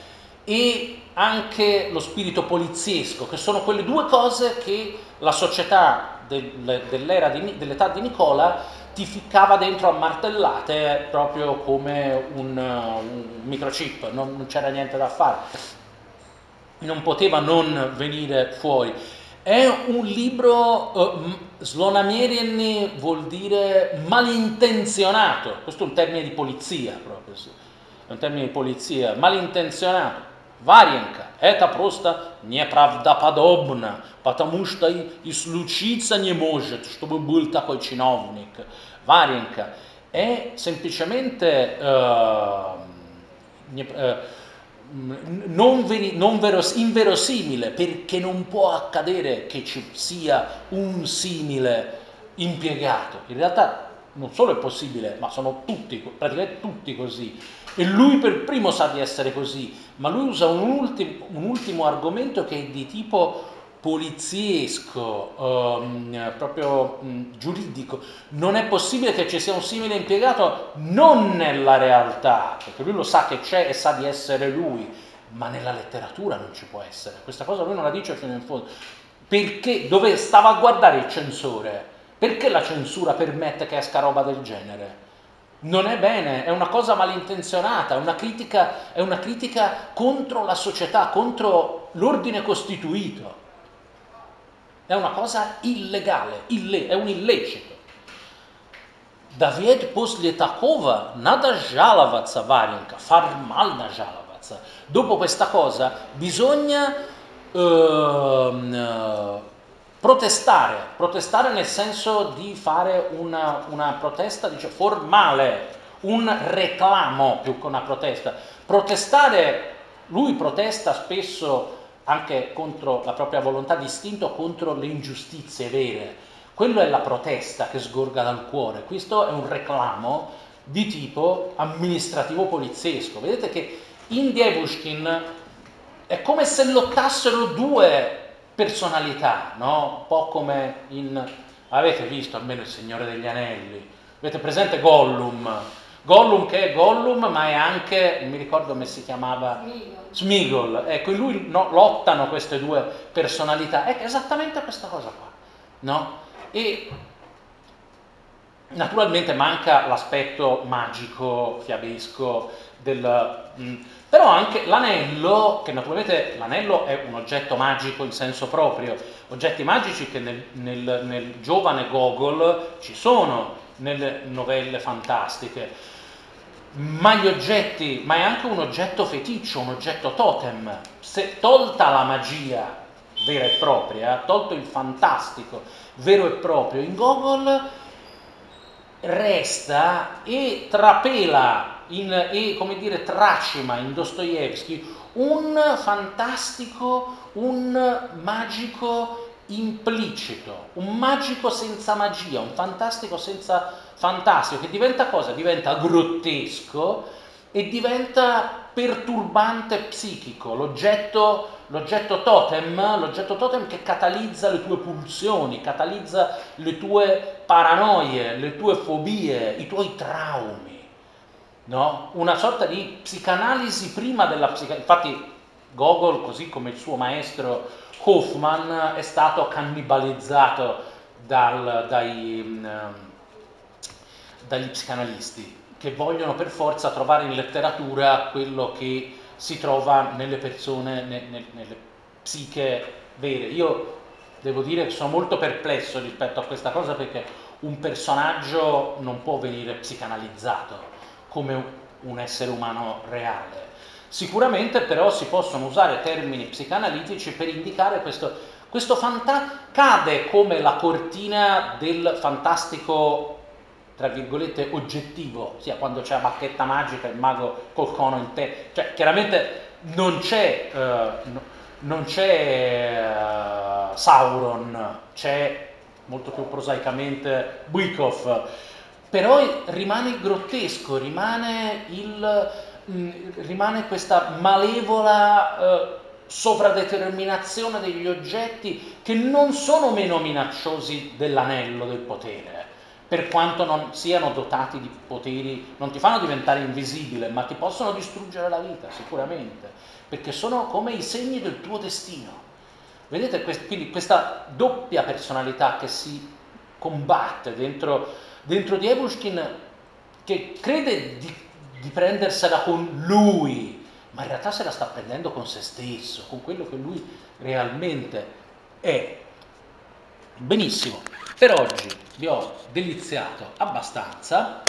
e anche lo spirito poliziesco, che sono quelle due cose che la società del, dell'era di, dell'età di Nicola ti ficcava dentro a martellate proprio come un, un microchip, non, non, c'era niente da fare, non poteva non venire fuori. È un libro, uh, slonamierien vuol dire malintenzionato, questo è un termine di polizia proprio, è un termine di polizia, malintenzionato Варенька, это просто неправдоподобно, потому что и, и случиться не может, чтобы был такой чиновник. Варенька è semplicemente uh, uh, non, veri, non veros, inverosimile perché non può accadere che ci sia un simile impiegato. In realtà non solo è possibile, ma sono tutti, praticamente tutti così. E lui per primo sa di essere così, ma lui usa un ultimo, un ultimo argomento che è di tipo poliziesco, um, proprio um, giuridico, non è possibile che ci sia un simile impiegato non nella realtà, perché lui lo sa che c'è e sa di essere lui, ma nella letteratura non ci può essere. Questa cosa lui non la dice fino in fondo. Perché dove stava a guardare il censore? Perché la censura permette che esca roba del genere? Non è bene, è una cosa malintenzionata, è una critica, è una critica contro la società, contro l'ordine costituito. È una cosa illegale, ille, è un illecito. David после такого надо жаловаться, Варенька, формально жаловаться. Dopo questa cosa bisogna uh, uh, protestare, protestare nel senso di fare una, una protesta dice, formale, un reclamo più che una protesta. Protestare, lui protesta spesso anche contro la propria volontà distinto contro le ingiustizie vere. Quello è la protesta che sgorga dal cuore, questo è un reclamo di tipo amministrativo poliziesco. Vedete che in Dievushkin è come se lottassero due personalità, no? Un po' come in... avete visto almeno il Signore degli Anelli, avete presente Gollum? Gollum che è Gollum, ma è anche, non mi ricordo come si chiamava, Smigol. Ecco, in lui no, lottano queste due personalità. È esattamente questa cosa qua, no? E naturalmente manca l'aspetto magico, fiabesco del... Mh, mm, però anche l'anello, che naturalmente l'anello è un oggetto magico in senso proprio, oggetti magici che nel, nel, nel giovane Gogol ci sono nelle novelle fantastiche, ma gli oggetti, ma è anche un oggetto feticcio, un oggetto totem. Se tolta la magia vera e propria, tolto il fantastico vero e proprio, in Gogol resta e trapela in, e come dire tracima in Dostoevsky un fantastico, un magico implicito, un magico senza magia, un fantastico senza fantastico, che diventa cosa? Diventa grottesco e diventa perturbante psichico, l'oggetto, l'oggetto totem, l'oggetto totem che catalizza le tue pulsioni, catalizza le tue paranoie, le tue fobie, i tuoi traumi no? una sorta di psicanalisi prima della psicanalisi. Infatti Gogol, così come il suo maestro Hoffman, è stato cannibalizzato dal, dai, um, dagli psicanalisti che vogliono per forza trovare in letteratura quello che si trova nelle persone, ne, ne, nelle psiche vere. Io devo dire che sono molto perplesso rispetto a questa cosa perché un personaggio non può venire psicanalizzato come un essere umano reale. Sicuramente però si possono usare termini psicanalitici per indicare questo, questo fantasma, cade come la cortina del fantastico, tra virgolette, oggettivo, sia quando c'è la bacchetta magica, il mago col cono in te, cioè chiaramente non c'è, uh, non c'è uh, Sauron, c'è molto più prosaicamente Bwikov, però rimane grottesco, rimane, il, mh, mm, rimane questa malevola eh, sovradeterminazione degli oggetti che non sono meno minacciosi dell'anello del potere, per quanto non siano dotati di poteri, non ti fanno diventare invisibile, ma ti possono distruggere la vita, sicuramente, perché sono come i segni del tuo destino. Vedete, quindi questa doppia personalità che si combatte dentro dentro di Ebushkin che crede di, di prendersela con lui, ma in realtà se la sta prendendo con se stesso, con quello che lui realmente è. Benissimo, per oggi vi ho deliziato abbastanza.